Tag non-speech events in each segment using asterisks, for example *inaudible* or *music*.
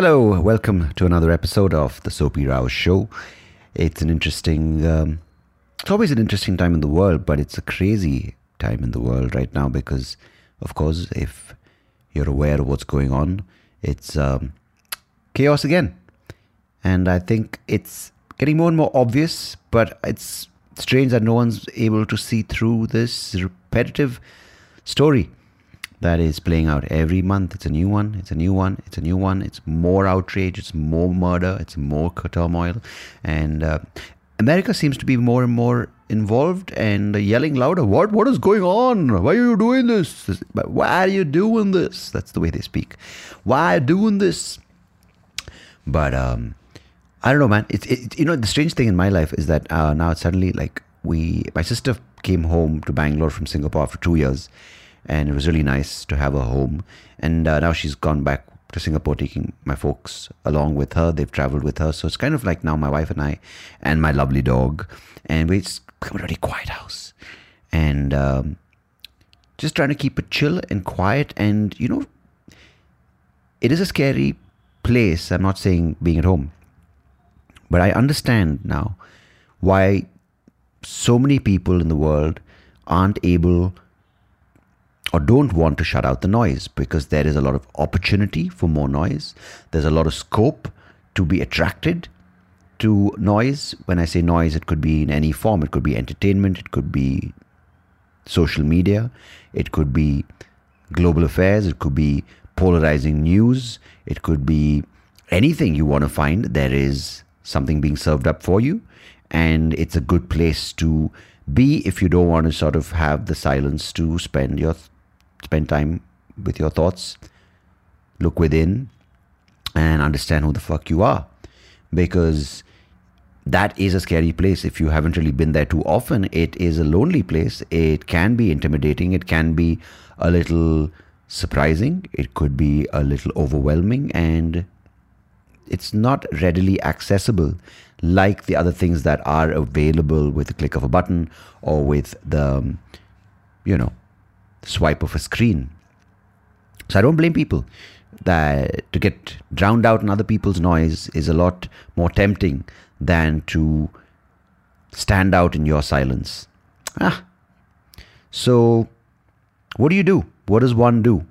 Hello, welcome to another episode of the Soapy Rao Show. It's an interesting, um, it's always an interesting time in the world, but it's a crazy time in the world right now because, of course, if you're aware of what's going on, it's um, chaos again. And I think it's getting more and more obvious, but it's strange that no one's able to see through this repetitive story that is playing out every month. It's a new one, it's a new one, it's a new one. It's more outrage, it's more murder, it's more turmoil. And uh, America seems to be more and more involved and yelling louder. What? What is going on? Why are you doing this? Why are you doing this? That's the way they speak. Why are you doing this? But um, I don't know, man. It's it, you know the strange thing in my life is that uh, now suddenly like we. My sister came home to Bangalore from Singapore after two years, and it was really nice to have her home. And uh, now she's gone back to Singapore, taking my folks along with her. They've traveled with her, so it's kind of like now my wife and I, and my lovely dog, and we just become a really quiet house, and um, just trying to keep it chill and quiet. And you know, it is a scary place. I'm not saying being at home, but I understand now why so many people in the world aren't able or don't want to shut out the noise because there is a lot of opportunity for more noise. There's a lot of scope to be attracted to noise. When I say noise, it could be in any form. It could be entertainment, it could be social media, it could be global affairs, it could be polarizing news, it could be anything you want to find. There is something being served up for you, and it's a good place to be if you don't want to sort of have the silence to spend your spend time with your thoughts, look within, and understand who the fuck you are. Because that is a scary place. If you haven't really been there too often, it is a lonely place. It can be intimidating. It can be a little surprising. It could be a little overwhelming. And it's not readily accessible like the other things that are available with the click of a button or with the, you know, swipe of a screen. So I don't blame people that to get drowned out in other people's noise is a lot more tempting than to stand out in your silence. Ah. So what do you do? What does one do?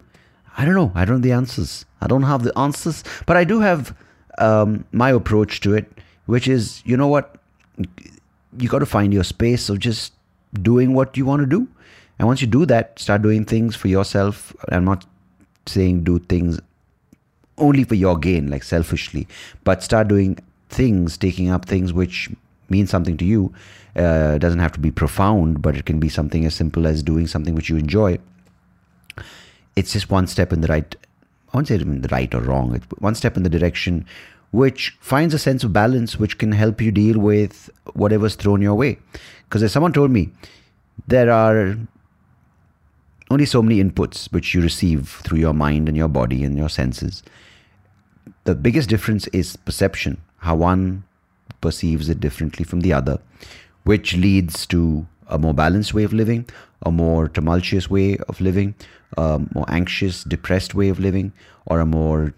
I don't know. I don't have the answers. I don't have the answers, but I do have um, my approach to it, which is, you know what? You got to find your space of just doing what you want to do. And once you do that, start doing things for yourself. I'm not saying do things only for your gain, like selfishly, but start doing things, taking up things which mean something to you. Uh, doesn't have to be profound, but it can be something as simple as doing something which you enjoy. It's just one step in the right, I won't say the right or wrong, it's one step in the direction which finds a sense of balance which can help you deal with whatever's thrown your way. Because as someone told me, there are only so many inputs which you receive through your mind and your body and your senses. The biggest difference is perception, how one perceives it differently from the other, which leads to a more balanced way of living, a more tumultuous way of living, a more anxious, depressed way of living, or a more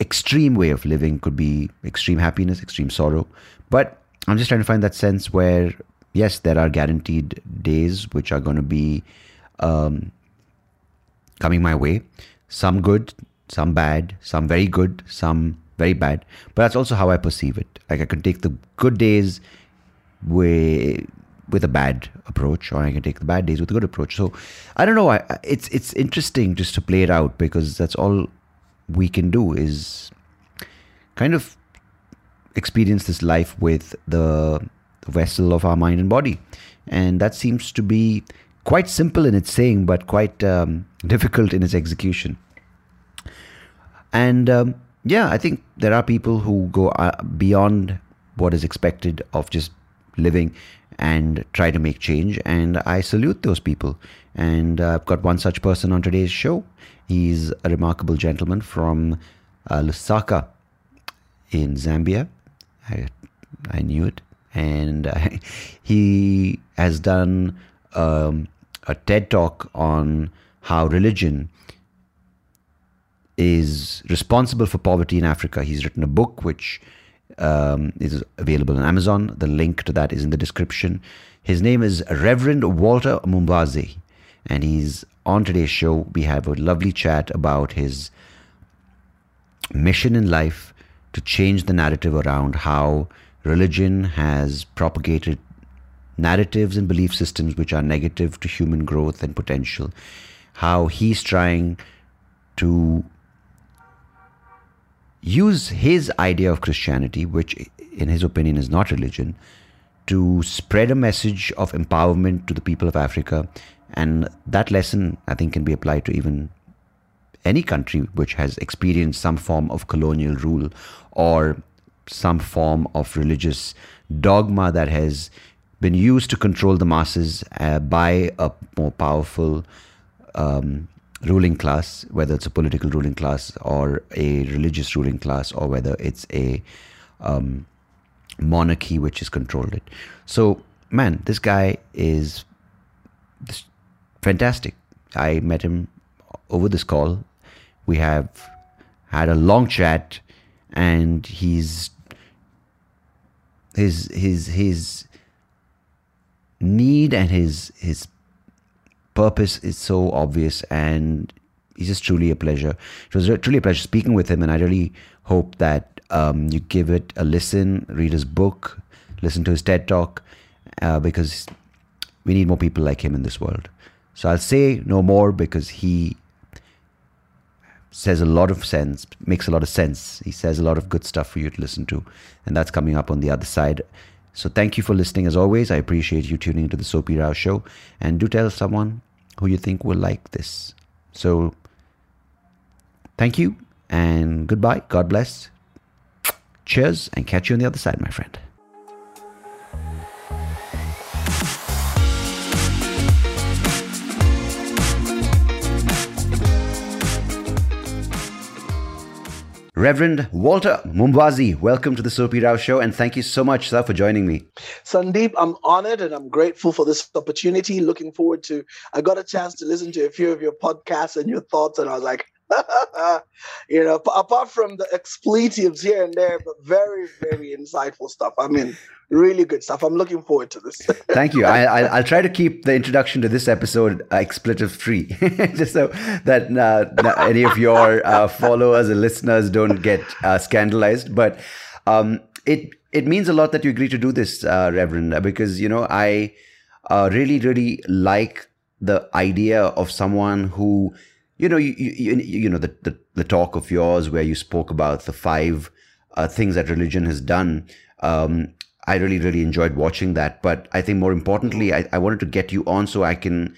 extreme way of living could be extreme happiness, extreme sorrow. But I'm just trying to find that sense where, yes, there are guaranteed days which are going to be um, coming my way. Some good, some bad, some very good, some very bad. But that's also how I perceive it. Like I can take the good days with with a bad approach, or I can take the bad days with a good approach. So I don't know. I, it's it's interesting just to play it out because that's all we can do is kind of experience this life with the vessel of our mind and body, and that seems to be quite simple in its saying, but quite um, *laughs* difficult in its execution. And um, yeah, I think there are people who go uh, beyond what is expected of just living and try to make change. And I salute those people. And uh, I've got one such person on today's show. He's a remarkable gentleman from uh, Lusaka in Zambia. I, I knew it. And *laughs* he has done um, a TED talk on how religion is responsible for poverty in Africa. He's written a book which um, is available on Amazon. The link to that is in the description. His name is Reverend Walter Mwambazi, and he's on today's show. We have a lovely chat about his mission in life to change the narrative around how religion has propagated narratives and belief systems which are negative to human growth and potential. How he's trying to use his idea of Christianity, which in his opinion is not religion, to spread a message of empowerment to the people of Africa. And that lesson, I think, can be applied to even any country which has experienced some form of colonial rule or some form of religious dogma that has been used to control the masses uh, by a more powerful um, ruling class, whether it's a political ruling class or a religious ruling class, or whether it's a um, monarchy which has controlled it. So, man, this guy is fantastic. I met him over this call. We have had a long chat, and he's his his his need and his his purpose is so obvious and he's just truly a pleasure. It was truly a pleasure speaking with him, and I really hope that um, you give it a listen, read his book, listen to his TED talk, uh, because we need more people like him in this world. So I'll say no more because he says a lot of sense, makes a lot of sense. He says a lot of good stuff for you to listen to, and that's coming up on the other side. So thank you for listening as always. I appreciate you tuning into the Soapy Rao show. And do tell someone who you think will like this. So thank you and goodbye. God bless. Cheers and catch you on the other side, my friend. Reverend Walter Mwambazi, welcome to the Soapy Rao Show, and thank you so much, sir, for joining me. Sandeep, I'm honored and I'm grateful for this opportunity. Looking forward to. I got a chance to listen to a few of your podcasts and your thoughts, and I was like, *laughs* you know, apart from the expletives here and there, but very, very insightful stuff. I mean, really good stuff. I'm looking forward to this. *laughs* Thank you. I, will try to keep the introduction to this episode uh, expletive free, *laughs* just so that uh, any of your uh, followers and listeners don't get uh, scandalized. But um, it it means a lot that you agree to do this, uh, Reverend, because you know I uh, really, really like the idea of someone who you know, you, you, you know, the, the, the, talk of yours where you spoke about the five uh, things that religion has done. Um, I really, really enjoyed watching that. But I think more importantly, I, I wanted to get you on so I can,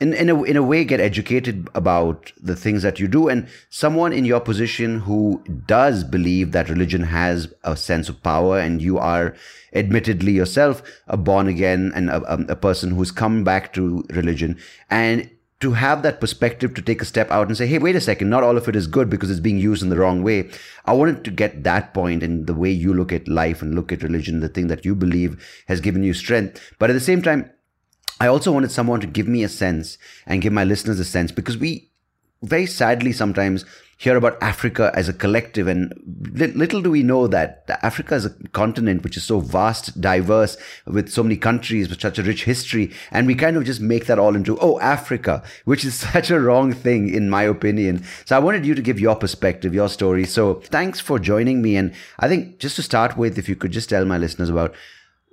in, in, a, in a way, get educated about the things that you do. And someone in your position who does believe that religion has a sense of power and you are admittedly yourself a born again and a, a person who's come back to religion. And to have that perspective to take a step out and say, hey, wait a second, not all of it is good because it's being used in the wrong way. I wanted to get that point in the way you look at life and look at religion, the thing that you believe has given you strength. But at the same time, I also wanted someone to give me a sense and give my listeners a sense because we very sadly sometimes hear about Africa as a collective, and little do we know that Africa is a continent which is so vast, diverse, with so many countries, with such a rich history, and we kind of just make that all into, oh, Africa, which is *laughs* such a wrong thing, in my opinion. So I wanted you to give your perspective, your story. So thanks for joining me. And I think just to start with, if you could just tell my listeners about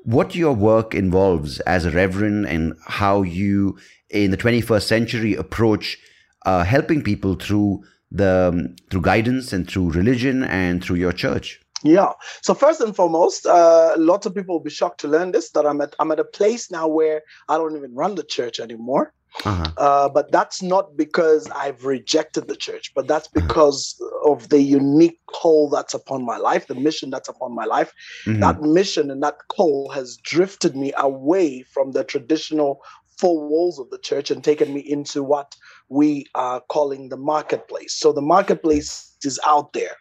what your work involves as a reverend and how you, in the 21st century, approach uh, helping people through the um, through guidance and through religion and through your church? Yeah. So first and foremost, uh, lots of people will be shocked to learn this that I'm at I'm at a place now where I don't even run the church anymore. Uh-huh. Uh, but that's not because I've rejected the church, but that's uh-huh. because uh-huh. of the unique call that's upon my life, the mission that's upon my life. Mm-hmm. That mission and that call has drifted me away from the traditional four walls of the church and taken me into what we are calling the marketplace. So the marketplace is out there,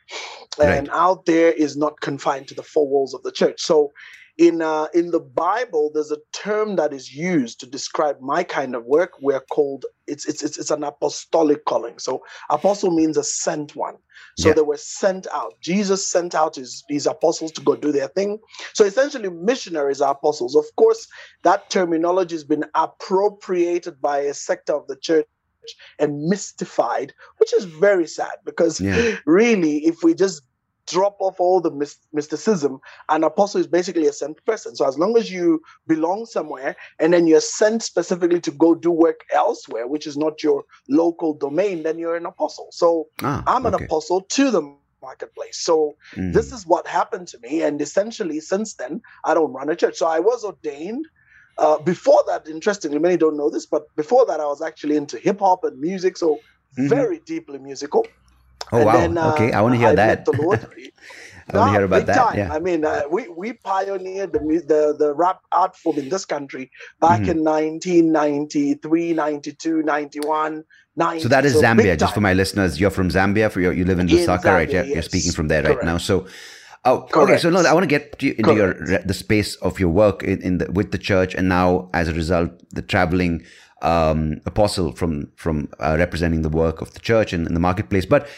right. and out there is not confined to the four walls of the church. So in uh, in the Bible, there's a term that is used to describe my kind of work. We're called it's it's it's, it's an apostolic calling. So apostle means a sent one. So yeah. they were sent out. Jesus sent out his, his apostles to go do their thing. So essentially, missionaries are apostles. Of course, that terminology has been appropriated by a sector of the church and mystified, which is very sad because yeah. *laughs* really, if we just drop off all the mysticism. An apostle is basically a sent person. So as long as you belong somewhere and then you're sent specifically to go do work elsewhere, which is not your local domain, then you're an apostle. So ah, I'm an okay. apostle to the marketplace. So mm. this is what happened to me. And essentially, since then, I don't run a church. So I was ordained. Uh, before that, interestingly, many don't know this, but before that, I was actually into hip hop and music. So mm-hmm. very deeply musical. Oh and wow! Then, uh, okay, I want to hear I that. *laughs* I want to hear about that. Time. Yeah. I mean, uh, we we pioneered the, the the rap art form in this country back mm-hmm. in 1993, 92, 91. 90. So that is so Zambia. Just for my listeners, you're from Zambia. For your, you live in Lusaka, right? You're, yes. you're speaking from there Correct. right now. So. Oh, Correct. okay. So no, I want to get to, into Correct. your the space of your work in, in the, with the church, and now as a result, the traveling um, apostle from from uh, representing the work of the church and in the marketplace. But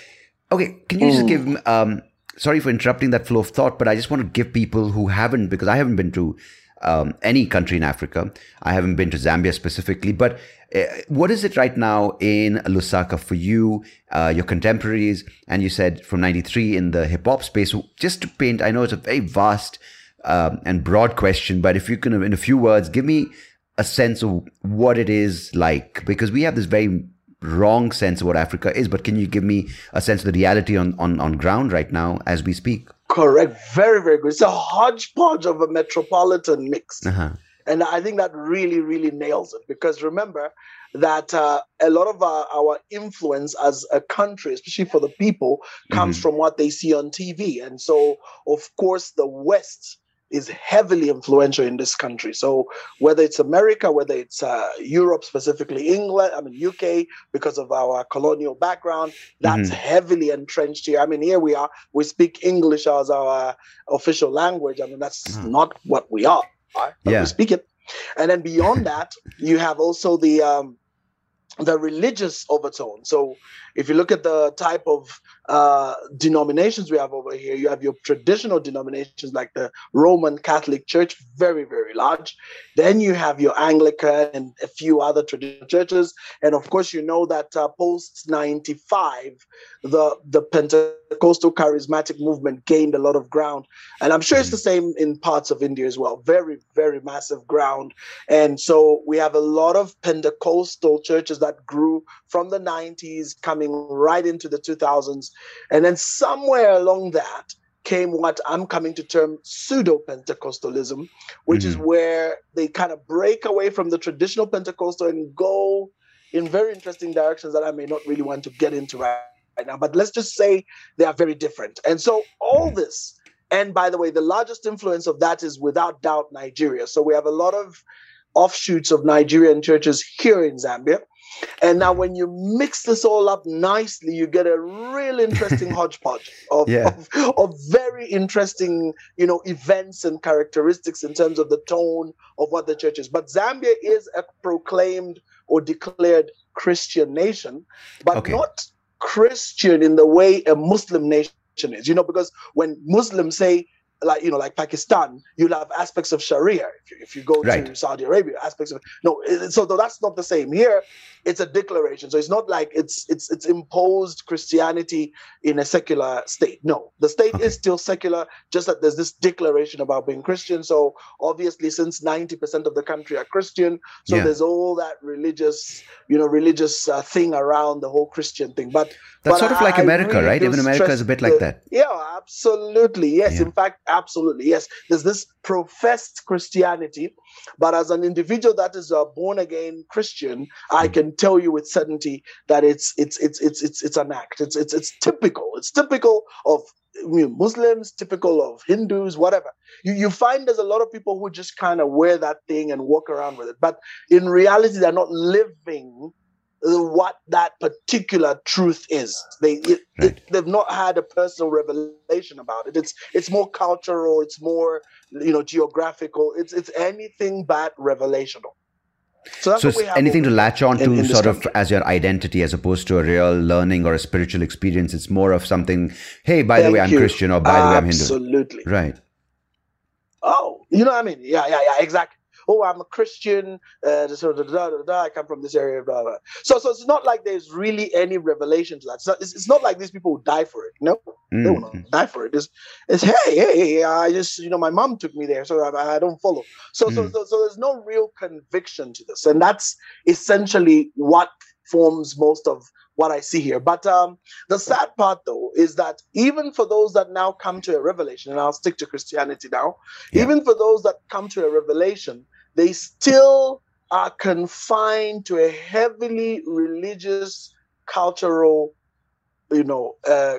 Okay, can you just give? Mm. Um, sorry for interrupting that flow of thought, but I just want to give people who haven't, because I haven't been to um, any country in Africa. I haven't been to Zambia specifically, but uh, what is it right now in Lusaka for you, uh, your contemporaries, and you said from '93 in the hip hop space? Just to paint, I know it's a very vast um, and broad question, but if you can, in a few words, give me a sense of what it is like, because we have this very wrong sense of what Africa is, but can you give me a sense of the reality on, on, on ground right now as we speak? Correct. Very, very good. It's a hodgepodge of a metropolitan mix. Uh-huh. And I think that really, really nails it because remember that uh, a lot of our, our, influence as a country, especially for the people, comes mm-hmm. from what they see on TV. And so, of course, the West is heavily influential in this country. So whether it's America, whether it's uh, Europe, specifically England, I mean UK, because of our colonial background, that's mm-hmm. heavily entrenched here. I mean, here we are, we speak English as our official language. I mean, that's mm-hmm. not what we are, but yeah. we speak it. And then beyond *laughs* that, you have also the um, the religious overtone. So if you look at the type of uh, denominations we have over here, you have your traditional denominations like the Roman Catholic Church, very, very large. Then you have your Anglican and a few other traditional churches. And of course, you know that uh, post 95, the, the Pentecostal charismatic movement gained a lot of ground. And I'm sure it's the same in parts of India as well. Very, very massive ground. And so we have a lot of Pentecostal churches that grew from the 90s coming coming right into the 2000s. And then somewhere along that came what I'm coming to term pseudo Pentecostalism, which mm-hmm. is where they kind of break away from the traditional Pentecostal and go in very interesting directions that I may not really want to get into right, right now. But let's just say they are very different. And so all mm-hmm. this, and by the way, the largest influence of that is without doubt Nigeria. So we have a lot of offshoots of Nigerian churches here in Zambia. And now, when you mix this all up nicely, you get a real interesting *laughs* hodgepodge of, yeah. of, of, very interesting, you know, events and characteristics in terms of the tone of what the church is. But Zambia is a proclaimed or declared Christian nation, but okay. not Christian in the way a Muslim nation is. You know, because when Muslims say like you know like pakistan you'll have aspects of sharia. If you, if you go right. to saudi arabia aspects of no so that's not the same. Here it's a declaration. So it's not like it's it's it's imposed christianity in a secular state. No the state okay. is still secular just that there's this declaration about being christian. So obviously since 90% of the country are christian so yeah. there's all that religious you know religious uh, thing around the whole christian thing. But that's but sort of like I, america really right? Even america is a bit like that. Yeah absolutely. Yes. Yeah. in fact Absolutely, yes. There's this professed Christianity, but as an individual that is a born again Christian, I hmm. can tell you with certainty that it's it's it's it's it's it's an act. It's it's it's typical. It's typical of Muslims, typical of Hindus, whatever. You, you find there's a lot of people who just kind of wear that thing and walk around with it. But in reality, they're not living what that particular truth is. They it, right. it, they've not had a personal revelation about it. It's it's more cultural. It's more you know geographical. It's it's anything but revelational. So, so anything to latch on to in, in sort of as your identity as opposed to a real learning or a spiritual experience. It's more of something, hey, by Thank the way, I'm you. Christian or by the way, I'm Hindu. Absolutely. Right. Oh, you know what I mean? Yeah, yeah, yeah, exactly oh, I'm a Christian, uh, da, da, da, da, I come from this area, blah, blah. So, so it's not like there's really any revelation to that. So it's, it's not like these people die for it. No, mm. they will not die for it. It's, it's hey, hey, hey, I just, you know, my mom took me there, so I, I don't follow. So, mm. so, so, so there's no real conviction to this, and that's essentially what forms most of what I see here. But um, the sad part, though, is that even for those that now come to a revelation, and I'll stick to Christianity now, yeah. even for those that come to a revelation, they still are confined to a heavily religious, cultural, you know, uh,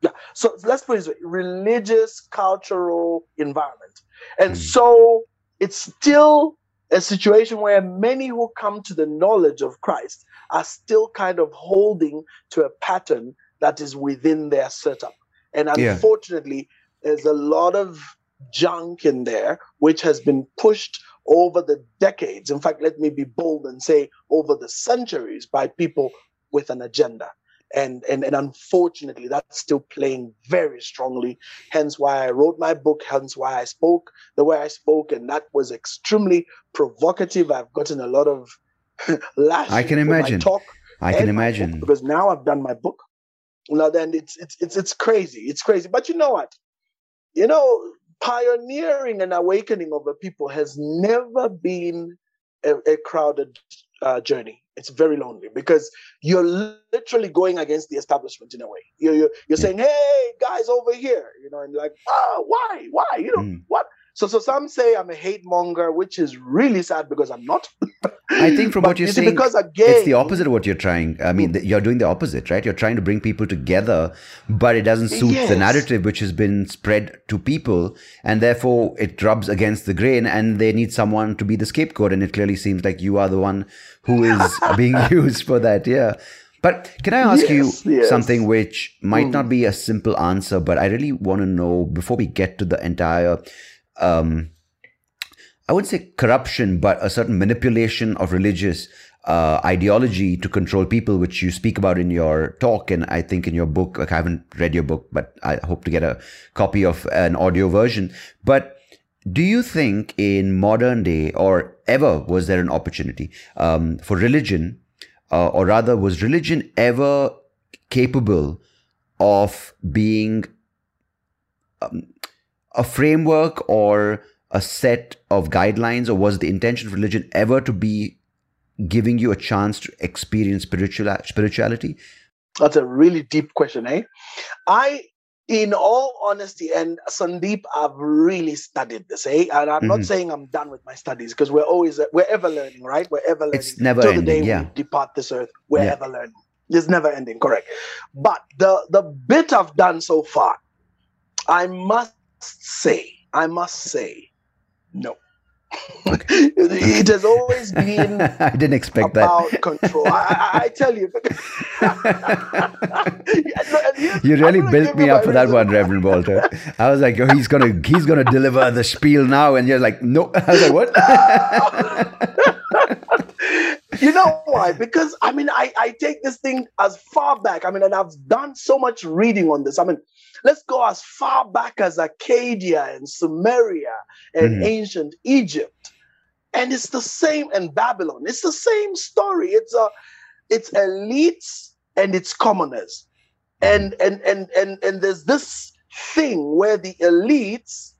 yeah. So let's put it this way: religious, cultural environment, and mm. so it's still a situation where many who come to the knowledge of Christ are still kind of holding to a pattern that is within their setup. And unfortunately, yeah. there's a lot of junk in there which has been pushed over the decades. In fact, let me be bold and say over the centuries by people with an agenda. And, and, and unfortunately, that's still playing very strongly. Hence why I wrote my book, hence why I spoke the way I spoke. And that was extremely provocative. I've gotten a lot of *laughs* lash. I can imagine. talk I can imagine. Because now I've done my book. Now then it's, it's, it's, it's crazy. It's crazy. But you know what? You know, pioneering an awakening of a people has never been a, a crowded uh, journey. It's very lonely because you're literally going against the establishment in a way. You're, you're, you're saying, hey, guys over here, you know, and like, oh, why? Why? You know, mm. what? So, so some say I'm a hate monger, which is really sad because I'm not. I think from *laughs* what you're saying, because again, it's the opposite of what you're trying. I mean, you're doing the opposite, right? You're trying to bring people together, but it doesn't suit yes. the narrative which has been spread to people, and therefore it rubs against the grain, and they need someone to be the scapegoat. And it clearly seems like you are the one who is *laughs* being *laughs* used for that. Yeah. But can I ask yes, you yes. something which might mm. not be a simple answer, but I really want to know before we get to the entire um, I wouldn't say corruption, but a certain manipulation of religious uh, ideology to control people, which you speak about in your talk, and I think in your book. Like I haven't read your book, but I hope to get a copy of an audio version. But do you think in modern day, or ever, was there an opportunity um, for religion, uh, or rather, was religion ever capable of being um, a framework or a set of guidelines, or was the intention of religion ever to be giving you a chance to experience spiritual spirituality? That's a really deep question, eh? I, in all honesty, and Sandeep, I've really studied this, eh? And I'm mm-hmm. not saying I'm done with my studies because we're always we're ever learning, right? We're ever learning. It's never Till ending. The day yeah. we depart this earth, we're yeah. ever learning. It's never ending, correct? But the the bit I've done so far, I must say, I must say, no. it has always *laughs* been. I didn't expect about that. control. I, I, tell you. *laughs* you really built me up for that one, Reverend Walter. I was like, oh, he's gonna, he's gonna deliver the spiel now, and you're like, no. *laughs* I was like, what? you know why? Because I mean, I, I take this thing as far back. I mean, and I've done so much reading on this. I mean, let's go as far back as Acadia and Sumeria and mm-hmm. ancient Egypt. And it's the same in Babylon. It's the same story. It's a it's elites and it's commoners. And and and and and there's this thing where the elites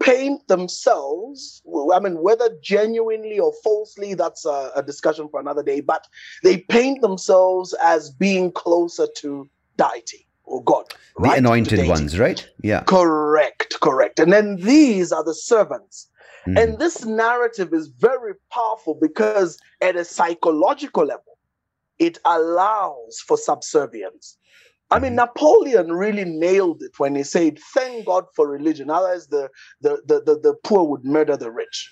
paint themselves i mean whether genuinely or falsely that's a, a, discussion for another day but they paint themselves as being closer to deity or god the right? anointed ones right yeah correct correct and then these are the servants mm. and this narrative is very powerful because at a psychological level it allows for subservience I mean, Napoleon really nailed it when he said, "Thank God for religion, otherwise the the the, the, the poor would murder the rich."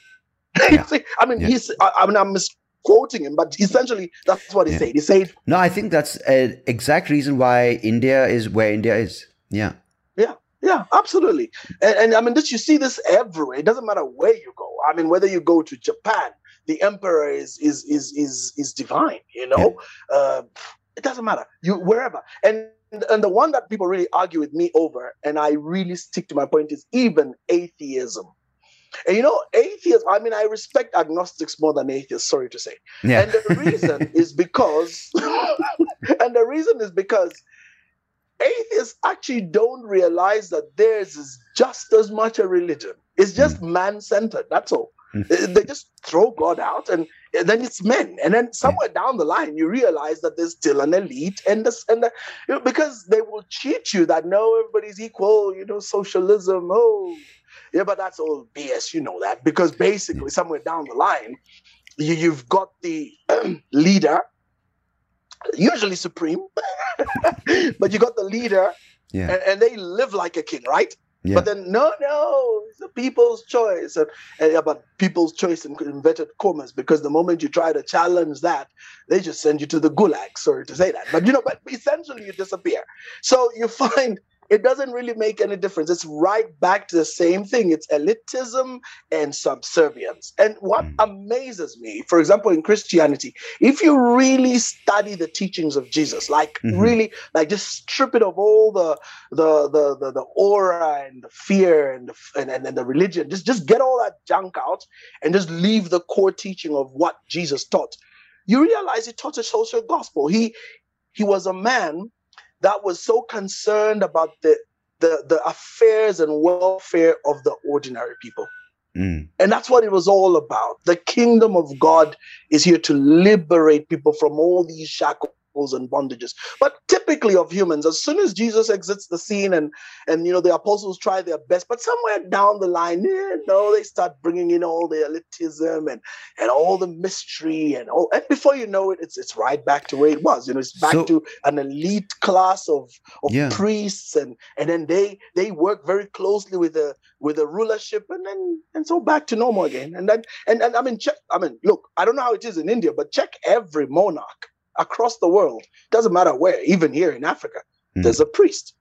*laughs* Yeah. I mean, yeah. he's. I, I, mean, I'm mis- quoting him, but essentially that's what he yeah. said. He said, "No, I think that's an exact reason why India is where India is." Yeah. Yeah. Yeah, absolutely. And, and I mean, this you see this everywhere. It doesn't matter where you go. I mean, whether you go to Japan, the emperor is is is is is divine. You know, yeah. uh, it doesn't matter. You wherever and. And the one that people really argue with me over, and I really stick to my point, is even atheism. And you know, atheists, I mean, I respect agnostics more than atheists, sorry to say. Yeah. And the reason *laughs* is because, *laughs* and the reason is because atheists actually don't realize that theirs is just as much a religion. It's just mm. man centered. That's all. Mm. They just throw God out and, and, then it's men. And then somewhere mm. down the line, you realize that there's still an elite and the, and you know, because they will cheat you that no, everybody's equal, you know, socialism. Oh, yeah, but that's all BS. You know that because basically, somewhere down the line, you, you've got the *clears throat* leader usually supreme, *laughs* but you got the leader, yeah. and, and, they live like a king, right? Yeah. But then no, no, it's the people's choice, and, and yeah, but people's choice in inverted commas because the moment you try to challenge that, they just send you to the gulag. Sorry to say that, but you know, but essentially you disappear. So you *laughs* find it doesn't really make any difference. It's right back to the same thing. It's elitism and subservience. And what mm. amazes me, for example, in Christianity, if you really study the teachings of Jesus, like mm-hmm. really, like just strip it of all the the the the, the aura and the fear and the, and, and, and the religion, just just get all that junk out and just leave the core teaching of what Jesus taught. You realize he taught a social gospel. He he was a man that was so concerned about the the, the affairs and welfare of the ordinary people. Mm. And that's what it was all about. The kingdom of God is here to liberate people from all these shackles and bondages. But typically of humans, as soon as Jesus exits the scene and and you know the apostles try their best, but somewhere down the line, you eh, know, they start bringing in all the elitism and and all the mystery and all. And before you know it, it's it's right back to where it was. You know, it's back so, to an elite class of of yeah. priests, and and then they they work very closely with the with the rulership, and then and so back to normal again. And then and and I mean, check. I mean, look, I don't know how it is in India, but check every monarch across the world, doesn't matter where, even here in Africa, mm. there's a priest.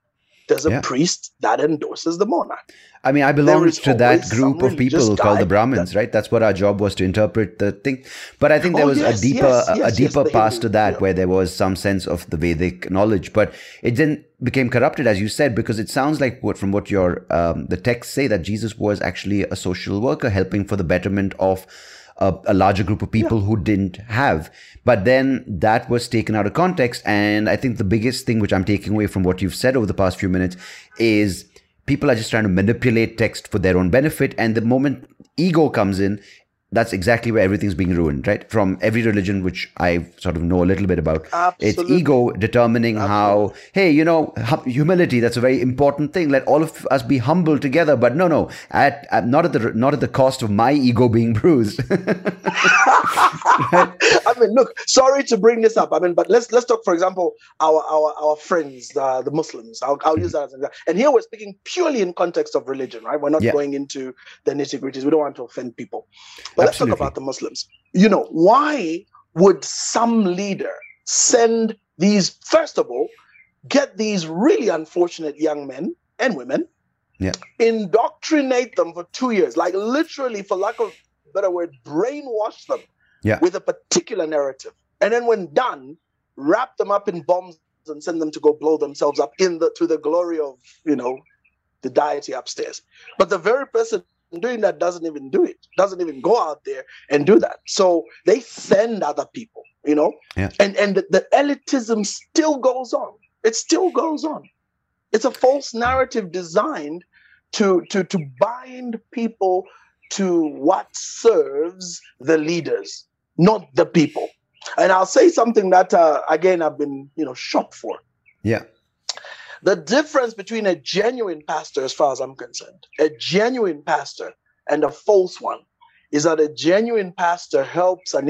There's a yeah. priest that endorses the monarch. I mean, I belong to that group of people called the Brahmins, that, right? That's what our job was to interpret the thing. But I think there oh, was yes, a deeper, yes, yes, a deeper path to that, yeah. where there was some sense of the Vedic knowledge, but it then became corrupted, as you said, because it sounds like what from what your um, the texts say that Jesus was actually a social worker, helping for the betterment of a, a larger group of people yeah. who didn't have. But then that was taken out of context. And I think the biggest thing which I'm taking away from what you've said over the past few minutes is people are just trying to manipulate text for their own benefit. And the moment ego comes in, that's exactly where everything's being ruined, right? From every religion, which I sort of know a little bit about. Absolutely. It's ego determining Absolutely. how, hey, you know, humility, that's a very important thing. Let all of us be humble together. But no, no, at, at not at the not at the cost of my ego being bruised. *laughs* I mean, look, sorry to bring this up. I mean, but let's let's talk, for example, our our our friends, uh, the Muslims. I'll, I'll use that as an example. And here we're speaking purely in context of religion, right? We're not yeah. going into the nitty gritties. We don't want to offend people. But Absolutely. let's talk about the Muslims. You know, why would some leader send these, first of all, get these really unfortunate young men and women, yeah. indoctrinate them for two years, like literally, for lack of a better word, brainwash them yeah. with a particular narrative. And then when done, wrap them up in bombs and send them to go blow themselves up in the to the glory of, you know, the deity upstairs. But the very person doing that doesn't even do it, doesn't even go out there and do that. So they send other people, you know, yeah. and and the, the elitism still goes on. It still goes on. It's a false narrative designed to to to bind people to what serves the leaders, not the people. And I'll say something that uh, again I've been you know shocked for. Yeah. The difference between a genuine pastor, as far as I'm concerned, a genuine pastor and a false one, is that a genuine pastor helps an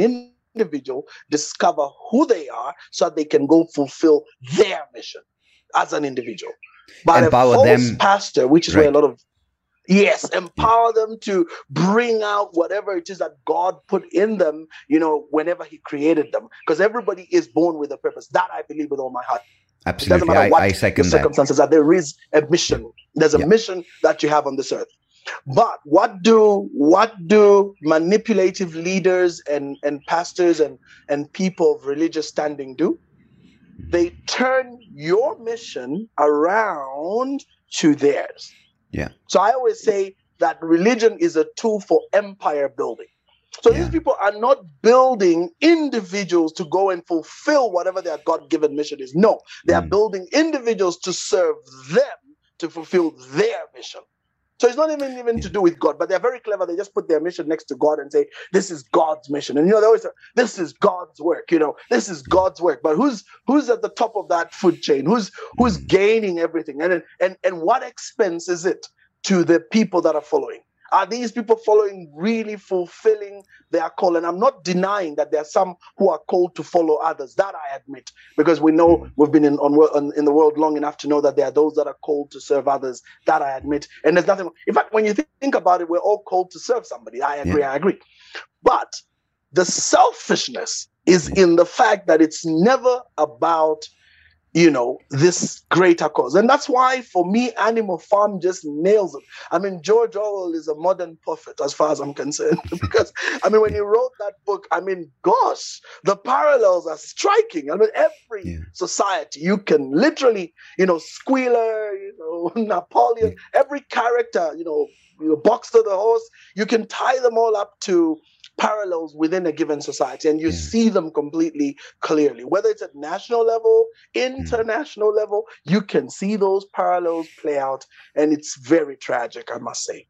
individual discover who they are so that they can go fulfill their mission as an individual. But Empower a false them. pastor, which is right. where a lot of Yes, mm. empower them to bring out whatever it is that God put in them, you know, whenever He created them. Because everybody is born with a purpose. That I believe with all my heart. Absolutely. It doesn't matter what I, I second the circumstances that. are. There is a mission. There's a yeah. mission that you have on this earth. But what do what do manipulative leaders and, and pastors and, and people of religious standing do? Mm-hmm. They turn your mission around to theirs. Yeah. So I always say that religion is a tool for empire building. So yeah. these people are not building individuals to go and fulfill whatever their God given mission is. No, they mm. are building individuals to serve them to fulfill their mission. So it's not even even to do with God, but they're very clever. They just put their mission next to God and say, "This is God's mission." And you know, they always say, "This is God's work." You know, this is God's work. But who's who's at the top of that food chain? Who's who's gaining everything? And and and what expense is it to the people that are following? Are these people following really fulfilling their call? And I'm not denying that there are some who are called to follow others. That I admit, because we know hmm. we've been in on, in the world long enough to know that there are those that are called to serve others. That I admit, and there's nothing. In fact, when you think about it, we're all called to serve somebody. I agree. Yeah. I agree. But the selfishness is in the fact that it's never about you know, this greater cause. And that's why, for me, Animal Farm just nails it. I mean, George Orwell is a modern prophet as far as I'm concerned. *laughs* because, I mean, when he wrote that book, I mean, gosh, the parallels are striking. I mean, every yeah. society, you can literally, you know, Squealer, you know, *laughs* Napoleon, yeah. every character, you know, you know, Boxer the horse, you can tie them all up to parallels within a given society and you see them completely clearly. Whether it's at national level international level you can see those parallels play out and it's very tragic i must say.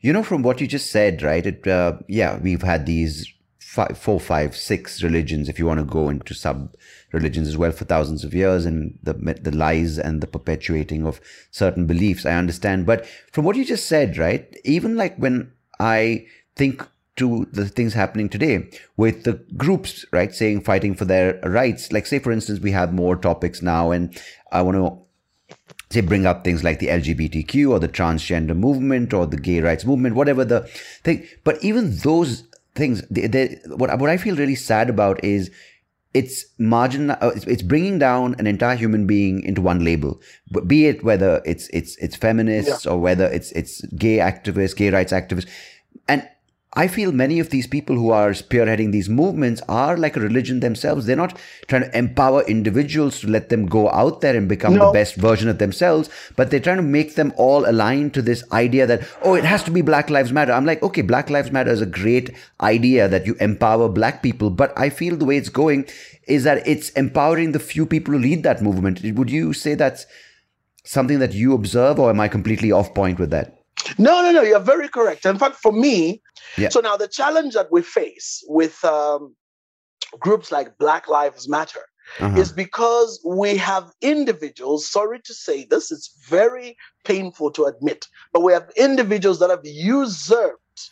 You know from what you just said right it uh, yeah we've had these five, four five six religions if you want to go into sub religions as well for thousands of years and the the lies and the perpetuating of certain beliefs i understand. But from what you just said right even like when i think to the things happening today with the groups, right, saying fighting for their rights. Like, say, for instance, we have more topics now, and I want to say bring up things like the LGBTQ or the transgender movement or the gay rights movement, whatever the thing. But even those things, they, they, what what I feel really sad about is it's margin uh, it's bringing down an entire human being into one label be it whether it's it's it's feminists yeah. or whether it's it's gay activists gay rights activists and I feel many of these people who are spearheading these movements are like a religion themselves. They're not trying to empower individuals to let them go out there and become no. the best version of themselves, but they're trying to make them all aligned to this idea that, oh, it has to be Black Lives Matter. I'm like, okay, Black Lives Matter is a great idea that you empower black people, but I feel the way it's going is that it's empowering the few people who lead that movement. Would you say that's something that you observe, or am I completely off point with that? No, no, no. You're very correct. In fact, for me, yeah. so now the challenge that we face with um, groups like Black Lives Matter uh-huh. is because we have individuals, sorry to say this, it's very painful to admit, but we have individuals that have usurped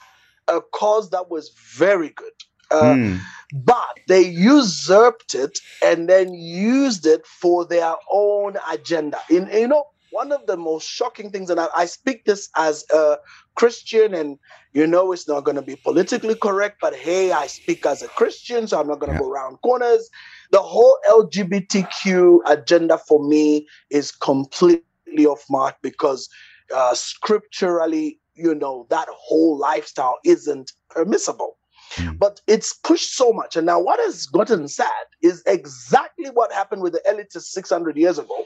a cause that was very good. Uh, mm. But they usurped it and then used it for their own agenda. In you know, one of the most shocking things, and I, I speak this as a Christian, and you know it's not going to be politically correct, but hey, I speak as a Christian, so I'm not going to yeah. go around corners. The whole LGBTQ agenda for me is completely off mark because uh, scripturally, you know, that whole lifestyle isn't permissible. Mm. But it's pushed so much. And now, what has gotten sad is exactly what happened with the elitists 600 years ago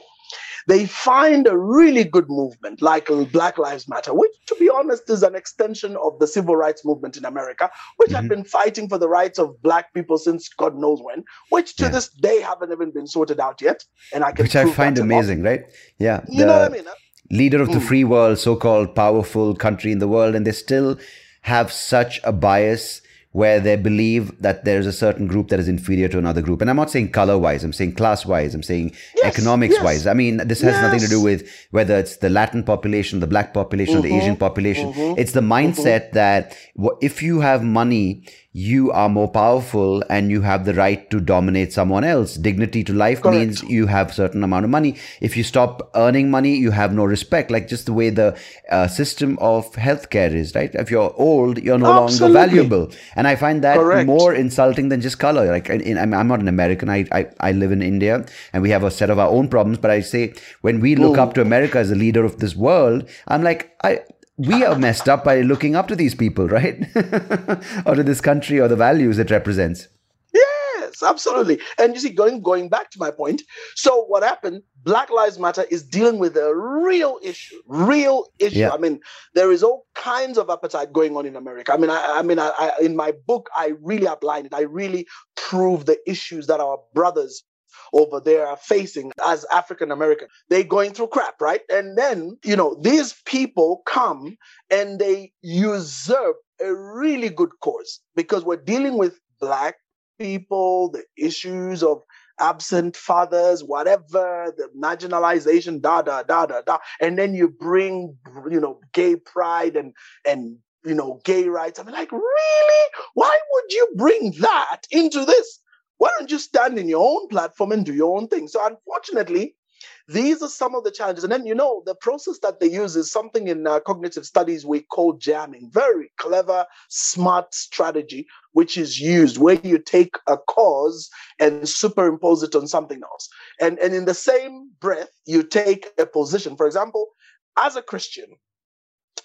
they find a really good movement like Black Lives Matter, which, to be honest, is an extension of the civil rights movement in America, which mm-hmm. have been fighting for the rights of Black people since God knows when, which to yeah. this day haven't even been sorted out yet. And I can which I find amazing, right? Yeah, you know what I mean. Huh? Leader of mm. the free world, so-called powerful country in the world, and they still have such a bias where they believe that there is a certain group that is inferior to another group. And I'm not saying color wise, I'm saying class wise, I'm saying yes, economics yes. wise. I mean, this has yes. nothing to do with whether it's the Latin population, the black population, mm-hmm, the Asian population. Mm-hmm, it's the mindset mm-hmm. that if you have money, you are more powerful and you have the right to dominate someone else. Dignity to life Correct. means you have certain amount of money. If you stop earning money, you have no respect. Like just the way the uh, system of healthcare is, right? If you're old, you're no Absolutely. longer valuable. And I find that Correct. more insulting than just color. Like in, I'm, I'm not an American. I, I, I live in India and we have a set of our own problems. But I say when we look Ooh. up to America as a leader of this world, I'm like, I, we are messed up by looking up to these people, right? *laughs* or to this country or the values it represents. Yes, absolutely. And you see, going going back to my point, so what happened? Black Lives Matter is dealing with a real issue, real issue. Yeah. I mean, there is all kinds of appetite going on in America. I mean, I, I mean, I, I, in my book, I really outline it. I really prove the issues that our brothers over there are facing as African American. They're going through crap, right? And then, you know, these people come and they usurp a really good cause because we're dealing with black people, the issues of absent fathers, whatever, the marginalization, da da da da da. And then you bring, you know, gay pride and and you know, gay rights. I'm like, really? Why would you bring that into this? Why don't you stand in your own platform and do your own thing? So, unfortunately, these are some of the challenges. And then, you know, the process that they use is something in uh, cognitive studies we call jamming. Very clever, smart strategy, which is used where you take a cause and superimpose it on something else. And, and in the same breath, you take a position. For example, as a Christian,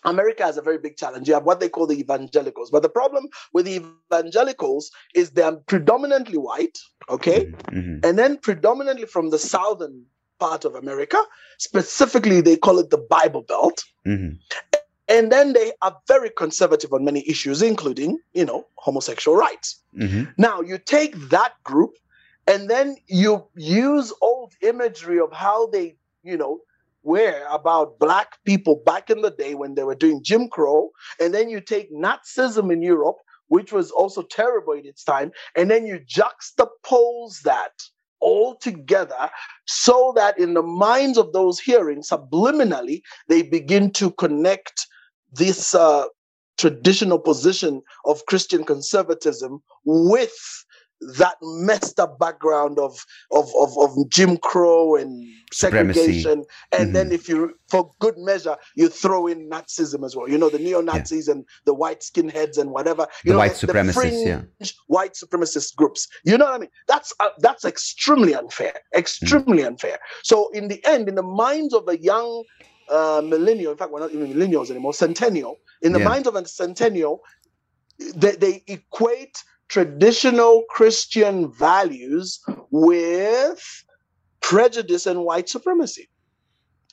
America has a very big challenge. You have what they call the evangelicals. But the problem with the evangelicals is they're predominantly white, okay? Mm-hmm. mm-hmm. And then predominantly from the southern part of America. Specifically, they call it the Bible Belt. Mm-hmm. And then they are very conservative on many issues, including, you know, homosexual rights. Mm-hmm. Now, you take that group and then you use old imagery of how they, you know, were about black people back in the day when they were doing Jim Crow. And then you take Nazism in Europe, which was also terrible in its time, and then you juxtapose that all together so that in the minds of those hearing subliminally they begin to connect this uh, traditional position of christian conservatism with that messed up background of of of, of Jim Crow and segregation, Supremacy. and mm-hmm. then if you, for good measure, you throw in Nazism as well. You know the neo Nazis yeah. and the white skinheads and whatever. You the know, white supremacists, yeah, white supremacist groups. You know what I mean? That's uh, that's extremely unfair, extremely mm-hmm. unfair. So in the end, in the minds of a young uh, millennial, in fact, we're not even millennials anymore, centennial. In the yeah. minds of a centennial, they, they equate traditional Christian values with prejudice and white supremacy.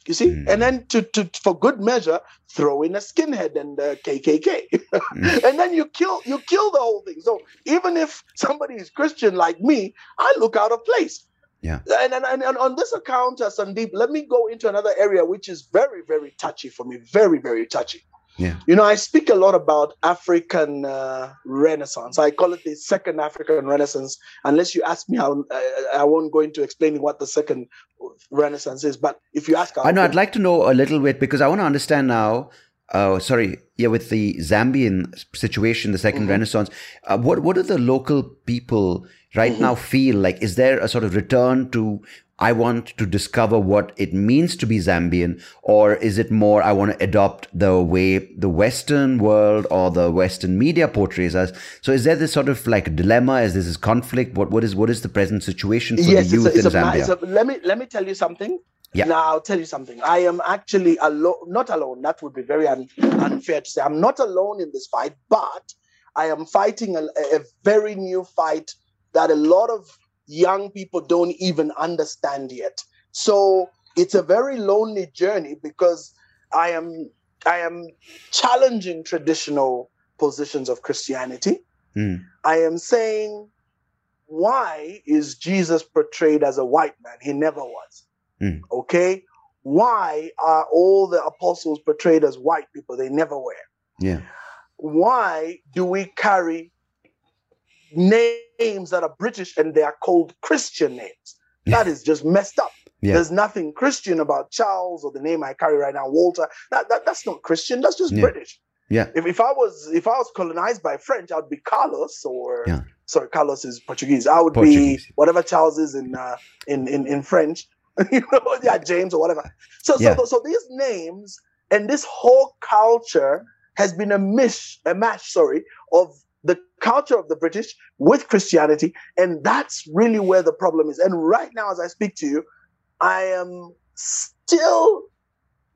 You see, mm. and then to, to for good measure, throw in a skinhead and a KKK, mm. *laughs* and then you kill you kill the whole thing. So even if somebody is Christian like me, I look out of place. Yeah. And, and, and, on this account, uh, Sandeep, let me go into another area which is very, very touchy for me. Very, very touchy. Yeah. You know, I speak a lot about African uh, Renaissance. I call it the second African Renaissance. Unless you ask me, I'll, I, I won't go into explaining what the second Renaissance is. But if you ask, I'll i know. I'd like to know a little bit because I want to understand now. Oh, sorry. Yeah, with the Zambian situation, the 2nd mm-hmm. Renaissance, uh, what what do the local people right mm-hmm. now feel like? Is there a sort of return to I want to discover what it means to be Zambian, or is it more I want to adopt the way the Western world or the Western media portrays us? So is there this sort of like dilemma? Is this is conflict? What what is what is the present situation for yes, the youth it's a, in Zambia? A, let me let me tell you something. Yeah. Now I'll tell you something. I am actually alone, not alone. That would be very un- unfair to say. I'm not alone in this fight, but I am fighting a, a very new fight that a lot of young people don't even understand yet. So it's a very lonely journey because I am I am challenging traditional positions of Christianity. Mm. I am saying, why is Jesus portrayed as a white man? He never was. Mm. Okay? Why are all the apostles portrayed as white people? They never were. Yeah. Why do we carry names that are British and they are called Christian names. That is just messed up. Yeah. There's nothing Christian about Charles or the name I carry right now, Walter. That, that that's not Christian. That's just yeah. British. Yeah. If, if I was if I was colonized by French, I'd be Carlos or yeah. sorry, Carlos is Portuguese. I would Portuguese. be whatever Charles is in uh, in, in in French. *laughs* you know, yeah, James or whatever. So yeah. so so these names and this whole culture has been a mish a match, sorry, of culture of the British with Christianity, and that's really where the problem is. And right now, as I speak to you, I am still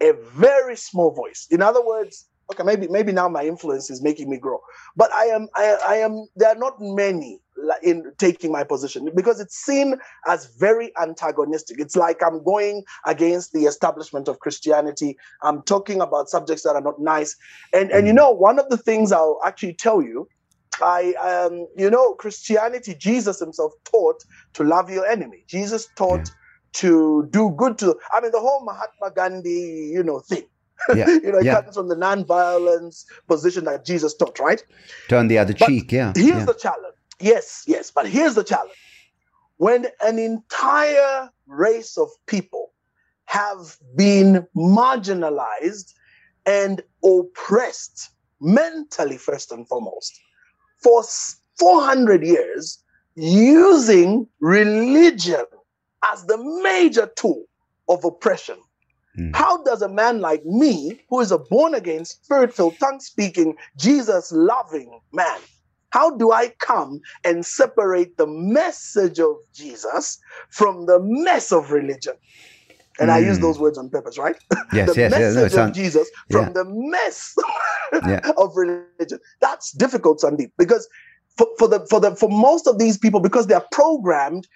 a very small voice. In other words, okay, maybe maybe now my influence is making me grow, but I am I, I am there are not many in taking my position because it's seen as very antagonistic. It's like I'm going against the establishment of Christianity. I'm talking about subjects that are not nice, and and you mm. know one of the things I'll actually tell you. I, um, you know, Christianity, Jesus himself taught to love your enemy. Jesus taught yeah to do good to i mean the whole mahatma gandhi you know thing *laughs* yeah. you know it yeah. comes from the non-violence position that jesus taught right turn the other but cheek yeah here's yeah. the challenge yes yes but here's the challenge when an entire race of people have been marginalized and oppressed mentally first and foremost for 400 years using religion as the major tool of oppression. Mm. How does a man like me, who is a born again, spirit filled, tongue speaking, Jesus loving man, how do I come and separate the message of Jesus from the mess of religion? And mm. I use hmm. those words on purpose, right? *laughs* Yes, the yes, message yes. No, of Jesus from yeah. the mess *laughs* yeah. of religion. That's difficult, Sandeep, because for, for the for the for most of these people, because they're programmed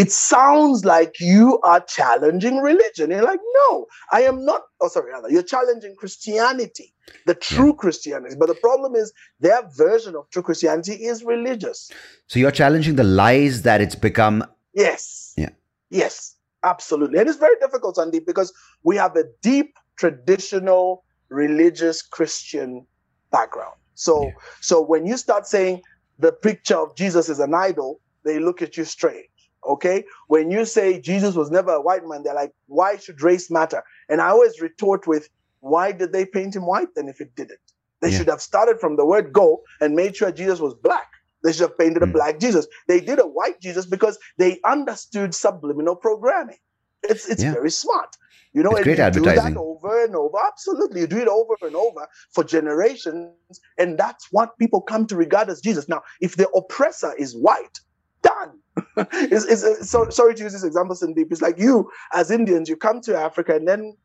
it sounds like you are challenging religion. You're like, no, I am not. Oh, sorry, you're challenging Christianity, the true yeah. Christianity. But the problem is their version of true Christianity is religious. So you're challenging the lies that it's become. Yes. Yeah. Yes, absolutely. And it's very difficult, Sandeep, because we have a deep traditional religious Christian background. So, yeah. so when you start saying the picture of Jesus is an idol, they look at you strange. Okay. When you say Jesus was never a white man, they're like, why should race matter? And I always retort with, why did they paint him white then if it didn't? They yeah. should have started from the word go and made sure Jesus was black. They should have painted mm. a hmm. black Jesus. They did a white Jesus because they understood subliminal programming. It's it's yeah. very smart. You know, it's and great you advertising. do that over and over. Absolutely. You do it over and over for generations. And that's what people come to regard as Jesus. Now, if the oppressor is white, done. *laughs* it's, it's, so, sorry to use this example, Sandeep. It's like you, as Indians, you come to Africa and then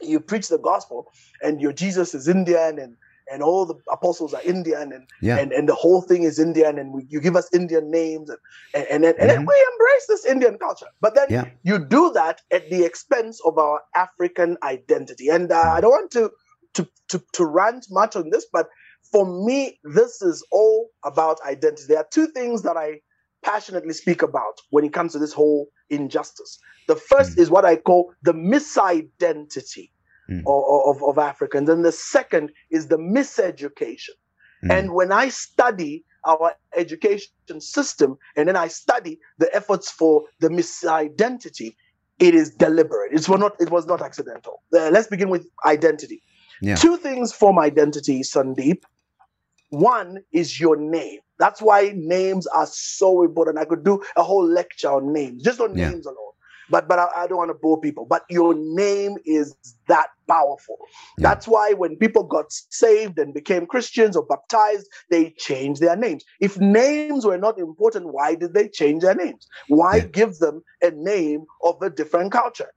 you preach the gospel, and your Jesus is Indian, and and all the apostles are Indian, and yeah. and, and the whole thing is Indian, and we, you give us Indian names, and and, and, then, mm-hmm. and then mm-hmm. we embrace this Indian culture. But then yeah. you do that at the expense of our African identity. And uh, I don't want to to to to rant much on this, but for me, this is all about identity. There are two things that I passionately speak about when it comes to this whole injustice. The first mm. is what I call the misidentity mm. of, of, Africans, and the second is the miseducation. Mm. And when I study our education system and then I study the efforts for the misidentity, it is deliberate. It's not, it was not accidental. Uh, let's begin with identity. Yeah. Two things form identity, Sandeep. One is your name. That's why names are so important. I could do a whole lecture on names, just on yeah. names alone. But but I, I, don't want to bore people. But your name is that powerful. Yeah. That's why when people got saved and became Christians or baptized, they changed their names. If names were not important, why did they change their names? Why yeah. give them a name of a different culture?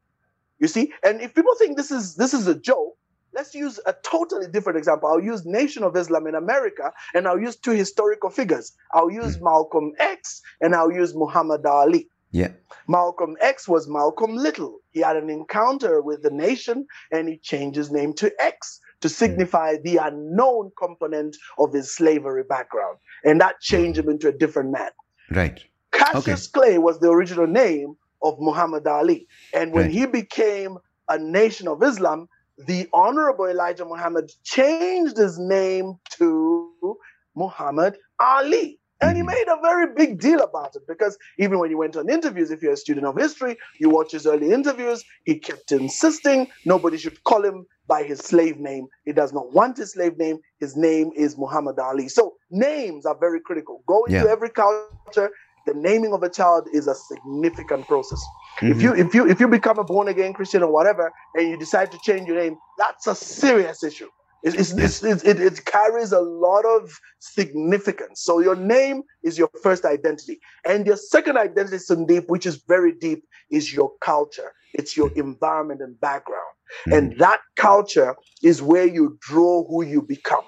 You see, and if people think this is this is a joke, Let's use a totally different example. I'll use Nation of Islam in America, and I'll use two historical figures. I'll use mm. Malcolm X and I'll use Muhammad Ali. Yeah. Malcolm X was Malcolm Little. He had an encounter with the nation and he changed his name to X to hmm. signify mm. the unknown component of his slavery background. And that changed him into a different man. Right. Cassius okay. Clay was the original name of Muhammad Ali. And when right. he became a nation of Islam, the Honorable Elijah Muhammad changed his name to Muhammad Ali. And he made a very big deal about it because even when he went on interviews, if you're a student of history, you watch his early interviews, he kept insisting nobody should call him by his slave name. He does not want his slave name. His name is Muhammad Ali. So names are very critical. Go into yeah. every culture. The naming of a child is a significant process. Mm-hmm. If you if you if you become a born again Christian or whatever, and you decide to change your name, that's a serious issue. It's, it's, it's, it, it carries a lot of significance. So your name is your first identity. And your second identity, Sandeep, which is very deep, is your culture. It's your environment and background. Mm-hmm. And that culture is where you draw who you become.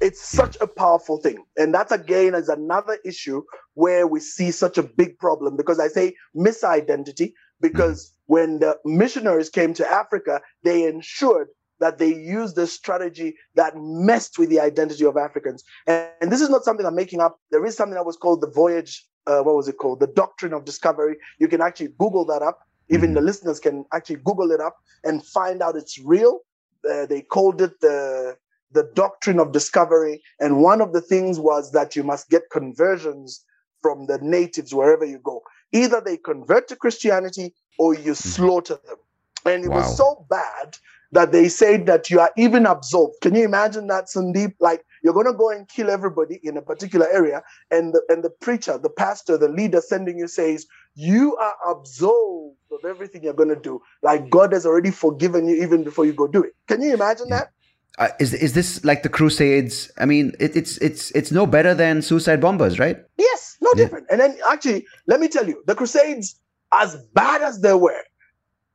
It's such a powerful thing. And that again is another issue where we see such a big problem because I say misidentity because mm-hmm. when the missionaries came to Africa, they ensured that they used a strategy that messed with the identity of Africans. And, and, this is not something I'm making up. There is something that was called the voyage, uh, what was it called? The doctrine of discovery. You can actually Google that up. Even mm-hmm. the listeners can actually Google it up and find out it's real. Uh, they called it the the doctrine of discovery. And one of the things was that you must get conversions from the natives wherever you go. Either they convert to Christianity or you mm-hmm. slaughter them. And it wow. was so bad that they said that you are even absolved. Can you imagine that, Sandeep? Like you're going to go and kill everybody in a particular area, and the, and the preacher, the pastor, the leader sending you says you are absolved of everything you're going to do. Like God has already forgiven you even before you go do it. Can you imagine yeah. that? Uh, is is this like the Crusades? I mean, it, it's it's it's no better than suicide bombers, right? Yes, no yeah. different. And then actually, let me tell you, the Crusades, as bad as they were,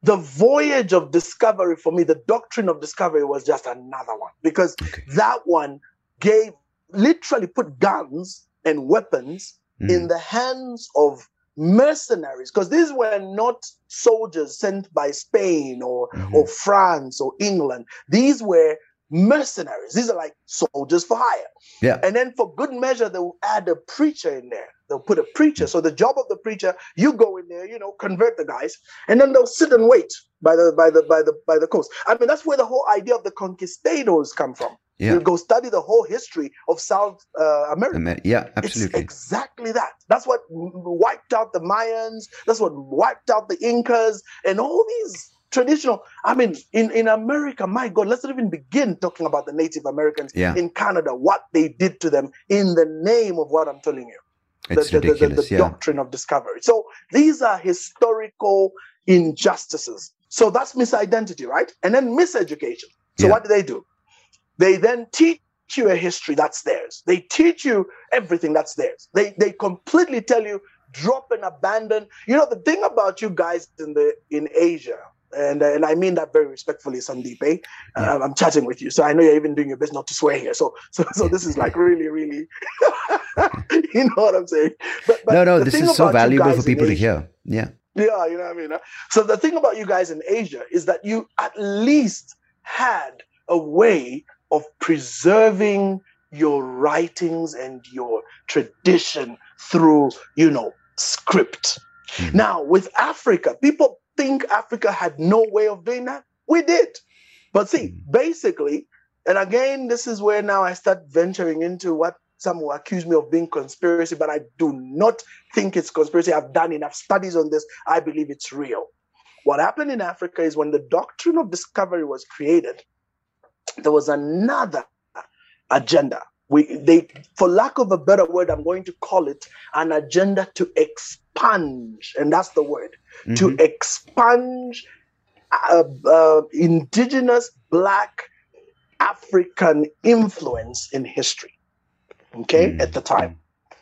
the voyage of discovery for me, the doctrine of discovery was just another one because okay. that one gave literally put guns and weapons mm. in the hands of mercenaries because these were not soldiers sent by Spain or, mm-hmm. or France or England. These were mercenaries. These are like soldiers for hire. Yeah. And then for good measure, they will add a preacher in there. They'll put a preacher. So the job of the preacher, you go in there, you know, convert the guys, and then they'll sit and wait by the by the by the by the coast. I mean, that's where the whole idea of the conquistadors come from. Yeah. You go study the whole history of South uh, America. Amer- yeah, absolutely. It's exactly that. That's what wiped out the Mayans. That's what wiped out the Incas and all these traditional. I mean, in, in America, my God, let's not even begin talking about the Native Americans yeah. in Canada, what they did to them in the name of what I'm telling you. It's the, ridiculous, the, the, the yeah. doctrine of discovery. So these are historical injustices. So that's misidentity, right? And then miseducation. So yeah. what do they do? They then teach you a history that's theirs. They teach you everything that's theirs. They they completely tell you drop and abandon. You know the thing about you guys in the in Asia and uh, and I mean that very respectfully, Sandeep. Eh? Yeah. Uh, I'm chatting with you, so I know you're even doing your best not to swear here. So so so this is like really really, *laughs* you know what I'm saying? But, but no, no, this is so valuable for people Asia, to hear. Yeah. Yeah, you know what I mean. So the thing about you guys in Asia is that you at least had a way of preserving your writings and your tradition through, you know, script. Mm-hmm. Now, with Africa, people think Africa had no way of doing that? We did. But see, mm. basically, and again, this is where now I start venturing into what some will accuse me of being conspiracy, but I do not think it's conspiracy. I've done enough studies on this. I believe it's real. What happened in Africa is when the doctrine of discovery was created, there was another agenda. We they for lack of a better word, I'm going to call it an agenda to expunge, and that's the word mm-hmm. to expunge uh, uh, indigenous black African influence in history. Okay, mm-hmm. at the time.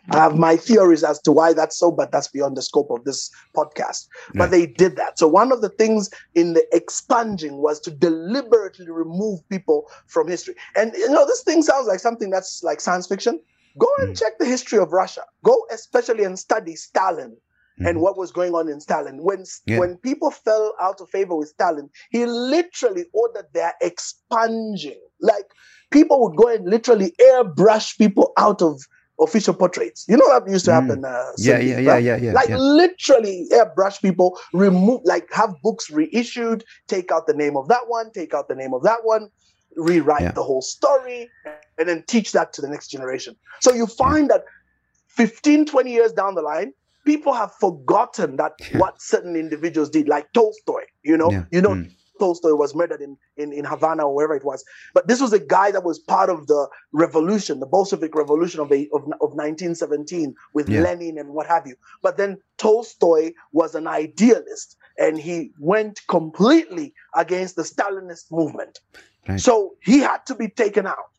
I have my theories as to why that's so, but that's beyond the scope of this podcast. But they did that. So one of the things in the expunging was to deliberately remove people from history. And you know, this thing sounds like something that's like science fiction. Go and mm. check the history of Russia. Go especially and study Stalin mm-hmm. and what was going on in Stalin. When yeah. when people fell out of favor with Stalin, he literally ordered their expunging. Like people would go and literally airbrush people out of official portraits. You know that used to happen. Uh, yeah, yeah, yeah, yeah, yeah. Like literally airbrush people, remove, like have books reissued, take out the name of that one, take out the name of that one, rewrite yeah. the whole story, and then teach that to the next generation. So you find that 15, 20 years down the line, people have forgotten that yeah. what certain individuals did, like Tolstoy, you know, yeah. you know, mm. Tolstoy was murdered in, in, in Havana or wherever it was. But this was a guy that was part of the revolution, the Bolshevik revolution of, of, of 1917 with yeah. Lenin and what have you. But then Tolstoy was an idealist and he went completely against the Stalinist movement. Right. So he had to be taken out.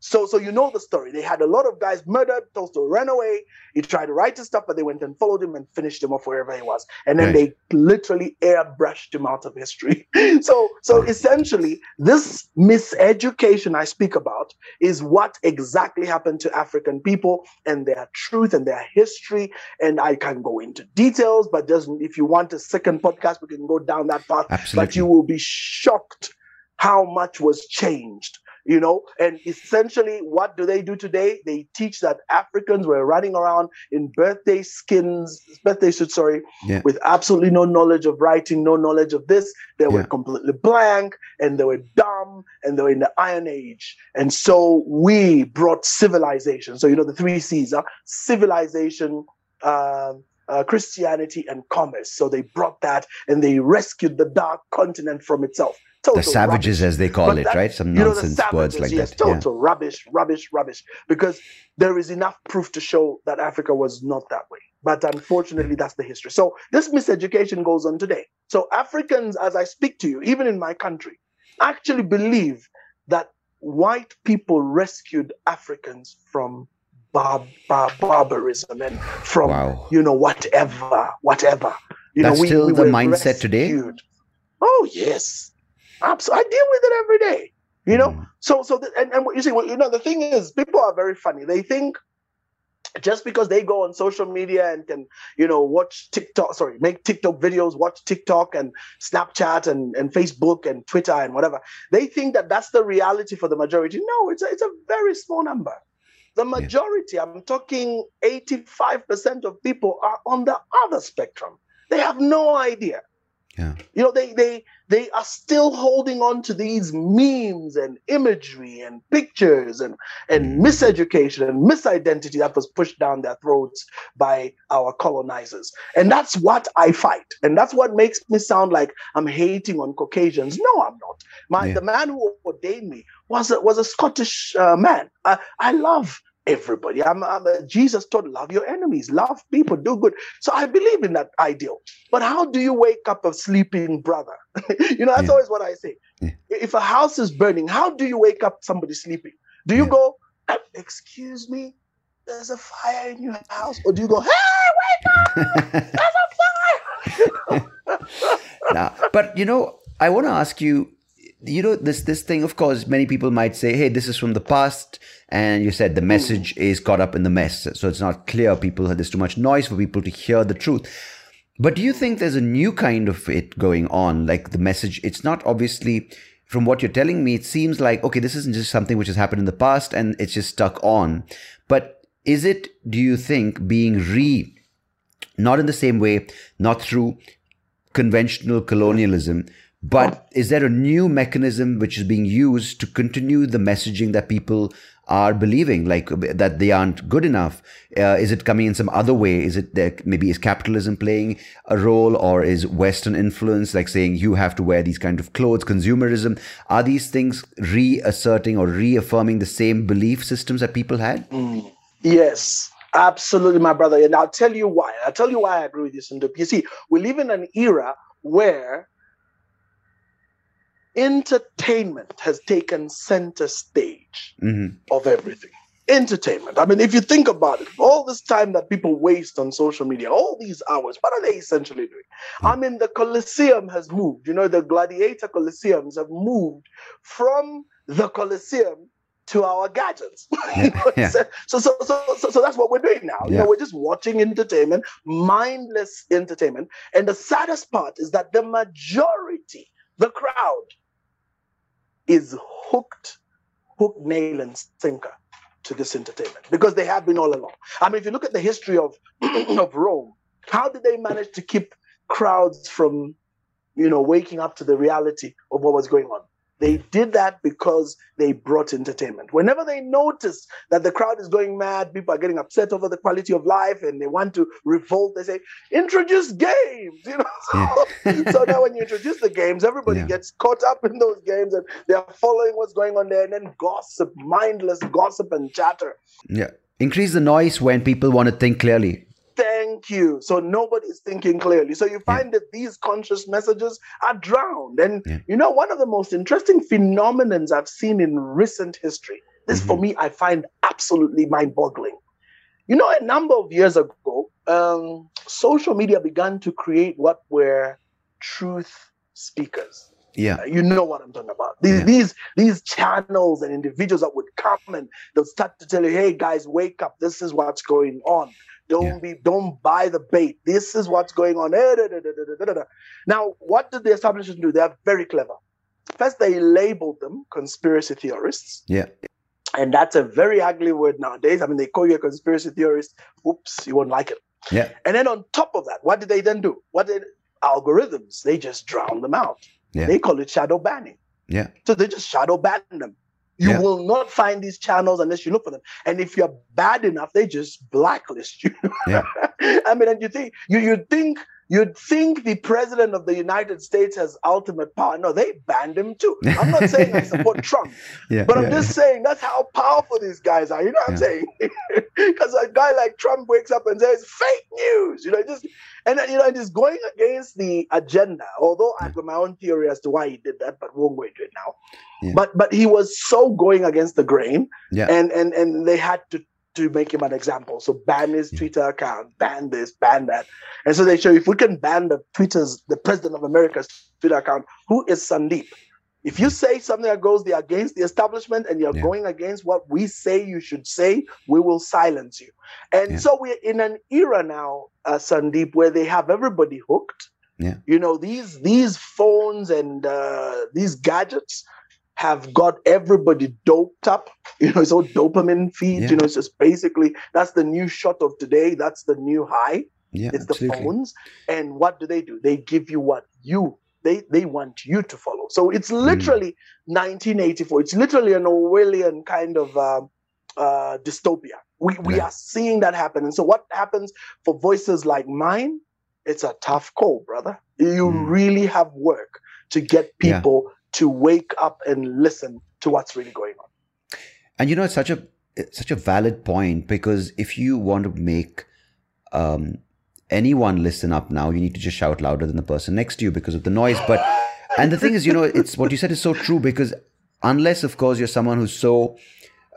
So, so you know the story. They had a lot of guys murdered. Tolstoy ran away. He tried to write his stuff, but they went and followed him and finished him off wherever he was. And then right. they literally airbrushed him out of history. *laughs* so, so essentially, this miseducation I speak about is what exactly happened to African people and their truth and their history. And I can go into details, but doesn't. If you want a second podcast, we can go down that path. Absolutely. But you will be shocked how much was changed you know and essentially what do they do today they teach that africans were running around in birthday skins birthday suits sorry yeah. with absolutely no knowledge of writing no knowledge of this they were completely blank and they were dumb and they were in the iron age and so we brought civilization so you know the three c's huh? civilization uh, uh, Christianity and commerce. So they brought that and they rescued the dark continent from itself. Total the savages, rubbish. as they call it, right? Some nonsense know, words like yes, that. Total yeah. rubbish, rubbish, rubbish. Because there is enough proof to show that Africa was not that way. But unfortunately, that's the history. So this miseducation goes on today. So Africans, as I speak to you, even in my country, actually believe that white people rescued Africans from bar- bar- barbarism and from wow. you know whatever, whatever. You that's know, we, still we the mindset rescued. today. Oh yes, Absolutely. I deal with it every day. You know, mm. so so the, and, and you see, well, you know, the thing is, people are very funny. They think just because they go on social media and can, you know, watch TikTok, sorry, make TikTok videos, watch TikTok and Snapchat and, and Facebook and Twitter and whatever, they think that that's the reality for the majority. No, it's a, it's a very small number. The majority, yeah. I'm talking 85% of people are on the other spectrum. They have no idea. Yeah. You know, they they they are still holding on to these memes and imagery and pictures and and mm. miseducation and misidentity that was pushed down their throats by our colonizers. And that's what I fight. And that's what makes me sound like I'm hating on Caucasians. No, I'm not. My yeah. the man who ordained me was a, was a Scottish uh, man. I, I love everybody. I'm, I'm Jesus taught love your enemies, love people, do good. So I believe in that ideal. But how do you wake up a sleeping brother? *laughs* you know, that's yeah. always what I say. Yeah. If a house is burning, how do you wake up somebody sleeping? Do you yeah. go, uh, excuse me, there's a fire in your house? Or do you go, hey, wake up, there's a fire? *laughs* *laughs* now, but you know, I want to ask you you know this this thing of course many people might say hey this is from the past and you said the hmm. message is caught up in the mess so it's not clear people there's too much noise for people to hear the truth. But do you think there's a new kind of it going on? Like the message it's not obviously from what you're telling me it seems like okay this isn't just something which has happened in the past and it's just stuck on. But is it do you think being re not in the same way not through conventional colonialism but is there a new mechanism which is being used to continue the messaging that people are believing, like that they aren't good enough? Uh, is it coming in some other way? Is it that maybe is capitalism playing a role, or is Western influence, like saying you have to wear these kind of clothes, consumerism? Are these things reasserting or reaffirming the same belief systems that people had? Mm. Yes, absolutely, my brother. And I'll tell you why. I'll tell you why I agree with you, Sandeep. You see, we live in an era where entertainment has taken center stage mm-hmm. of everything. Entertainment. I mean, if you think about it, all this time that people waste on social media, all these hours, what are they essentially doing? Mm-hmm. I mean, the Colosseum has moved. You know, the gladiator Colosseums have moved from the Colosseum to our gadgets. *laughs* Yeah. so, so, so, so, so that's what we're doing now. Yeah. You know, we're just watching entertainment, mindless entertainment. And the saddest part is that the majority, the crowd, is hooked, hook, nail, and sinker to this entertainment because they have been all along. I mean, if you look at the history of *clears throat* of Rome, how did they manage to keep crowds from, you know, waking up to the reality of what was going on? They did that because they brought entertainment. Whenever they notice that the crowd is going mad, people are getting upset over the quality of life and they want to revolt, they say, introduce games. *laughs* You know? Yeah. so now when you introduce the games, everybody yeah. gets caught up in those games and they're following what's going on there and then gossip, mindless gossip and chatter. Yeah. Increase the noise when people want to think clearly. Thank you. So nobody's thinking clearly. So you find yeah. that these conscious messages are drowned. And yeah. you know, one of the most interesting phenomenons I've seen in recent history, this mm-hmm. for me, I find absolutely mind boggling. You know, a number of years ago, um, social media began to create what were truth speakers. Yeah. Uh, you know what I'm talking about. These yeah. these these channels and individuals that would come and they'll start to tell you, hey guys, wake up. This is what's going on. Don't yeah. be, don't buy the bait. This is what's going on. Eh, now, what did the establishment do? They are very clever. First, they labeled them conspiracy theorists. Yeah. And that's a very ugly word nowadays. I mean, they call you a conspiracy theorist. Oops, you won't like it. Yeah. And then on top of that, what did they then do? What did algorithms? They just drown them out. Yeah. They call it shadow banning. Yeah. So they just shadow ban them. You yeah. will not find these channels unless you look for them. And if you're bad enough, they just blacklist you. Yeah. *laughs* I mean, and you think you you think You'd think the president of the United States has ultimate power. No, they banned him too. I'm not *laughs* saying I support Trump, yeah, but I'm yeah, just yeah. saying that's how powerful these guys are. You know what I'm saying? *laughs* Because a guy like Trump wakes up and says fake news, you know, just and you know, just going against the agenda. Although I've got my own theory as to why he did that, but we won't go into it now. But but he was so going against the grain, yeah. and and and they had to to make him an example. So ban his Twitter account, ban this, ban that. And so they show if we can ban the Twitter's, the president of America's Twitter account, who is Sandeep? If you say something that goes against the establishment and you're yeah. going against what we say you should say, we will silence you. And yeah. so we're in an era now, uh, Sandeep, where they have everybody hooked. Yeah. You know, these these phones and uh, these gadgets have got everybody doped up. *laughs* You know, it's all dopamine feed. Yeah. You know, it's just basically that's the new shot of today. That's the new high. Yeah, it's absolutely. the phones. And what do they do? They give you what you they they want you to follow. So it's mm. literally mm. 1984. It's literally an Orwellian kind of uh, uh, dystopia. We we yeah. are seeing that happen. And so what happens for voices like mine? It's a tough call, brother. You mm. really have work to get people yeah to wake up and listen to what's really going on. And you know, it's such a it's such a valid point because if you want to make um, anyone listen up now, you need to just shout louder than the person next to you because of the noise. But and the thing is, you know, it's what you said is so true because unless, of course, you're someone who's so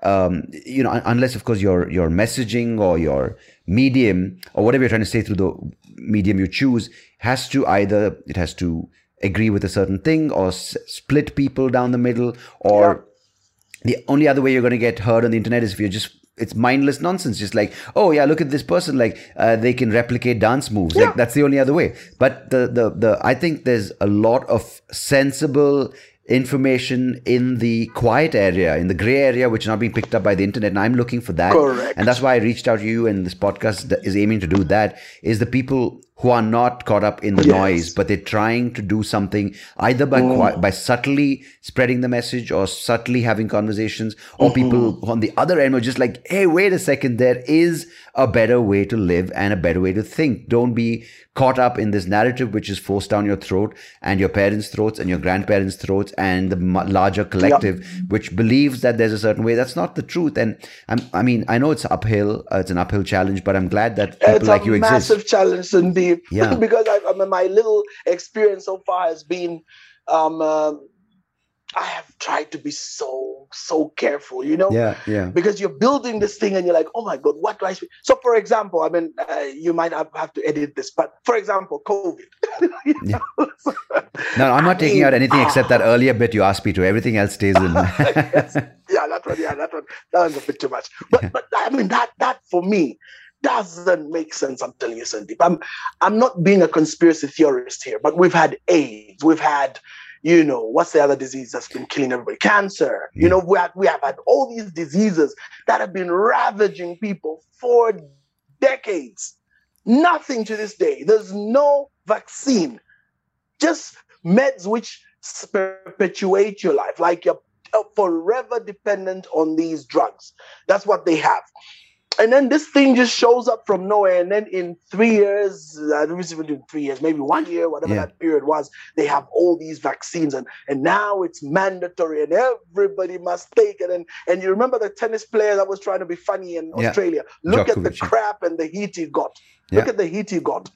um, you know, unless of course your your messaging or your medium or whatever you're trying to say through the medium you choose has to either it has to agree with a certain thing or s- split people down the middle or yeah. the only other way you're going to get heard on the internet is if you're just it's mindless nonsense just like oh yeah look at this person like uh, they can replicate dance moves yeah. like that's the only other way but the the the i think there's a lot of sensible information in the quiet area, in the gray area, which is not being picked up by the internet. And I'm looking for that. Correct. And that's why I reached out to you, and this podcast is aiming to do that. Is the people who are not caught up in the yes. noise, but they're trying to do something either by mm. by subtly spreading the message or subtly having conversations, or mm-hmm. people on the other end are just like, hey, wait a second, there is a better way to live and a better way to think. Don't be caught up in this narrative which is forced down your throat and your parents' throats and your grandparents' throats and the larger collective yep. which believes that there's a certain way. That's not the truth. And I'm, i mean, I know it's uphill, uh, it's an uphill challenge, but I'm glad that people it's like you exist. It's a massive challenge indeed. *laughs* Yeah. because I, I mean, my little experience so far has been um, uh, I have tried to be so so careful, you know. Yeah, yeah. Because you're building this thing, and you're like, oh my god, what do I? Speak? So, for example, I mean, uh, you might have, have to edit this, but for example, COVID. *laughs* yeah. *laughs* no, I'm not I taking mean, out anything except that earlier bit you asked me to. Everything else stays in. yes. Yeah, that one. Yeah, that one. That one's a bit too much. But but I mean that that for me doesn't make sense. I'm telling you, Sandeep. I'm I'm not being a conspiracy theorist here, but we've had AIDS, we've had you know, what's the other disease that's been killing everybody? Cancer. You know, we have, we have had all these diseases that have been ravaging people for decades. Nothing to this day. There's no vaccine, just meds which perpetuate your life, like you're forever dependent on these drugs. That's what they have. And then this thing just shows up from nowhere. And then in three years, I don't even do three years, maybe one year, whatever yeah. that period was, they have all these vaccines. And, and now it's mandatory and everybody must take it. And, and you remember the tennis player that was trying to be funny in yeah. Australia? Look Djokovic. at the crap and the heat he got. Yeah. Look at the heat he got.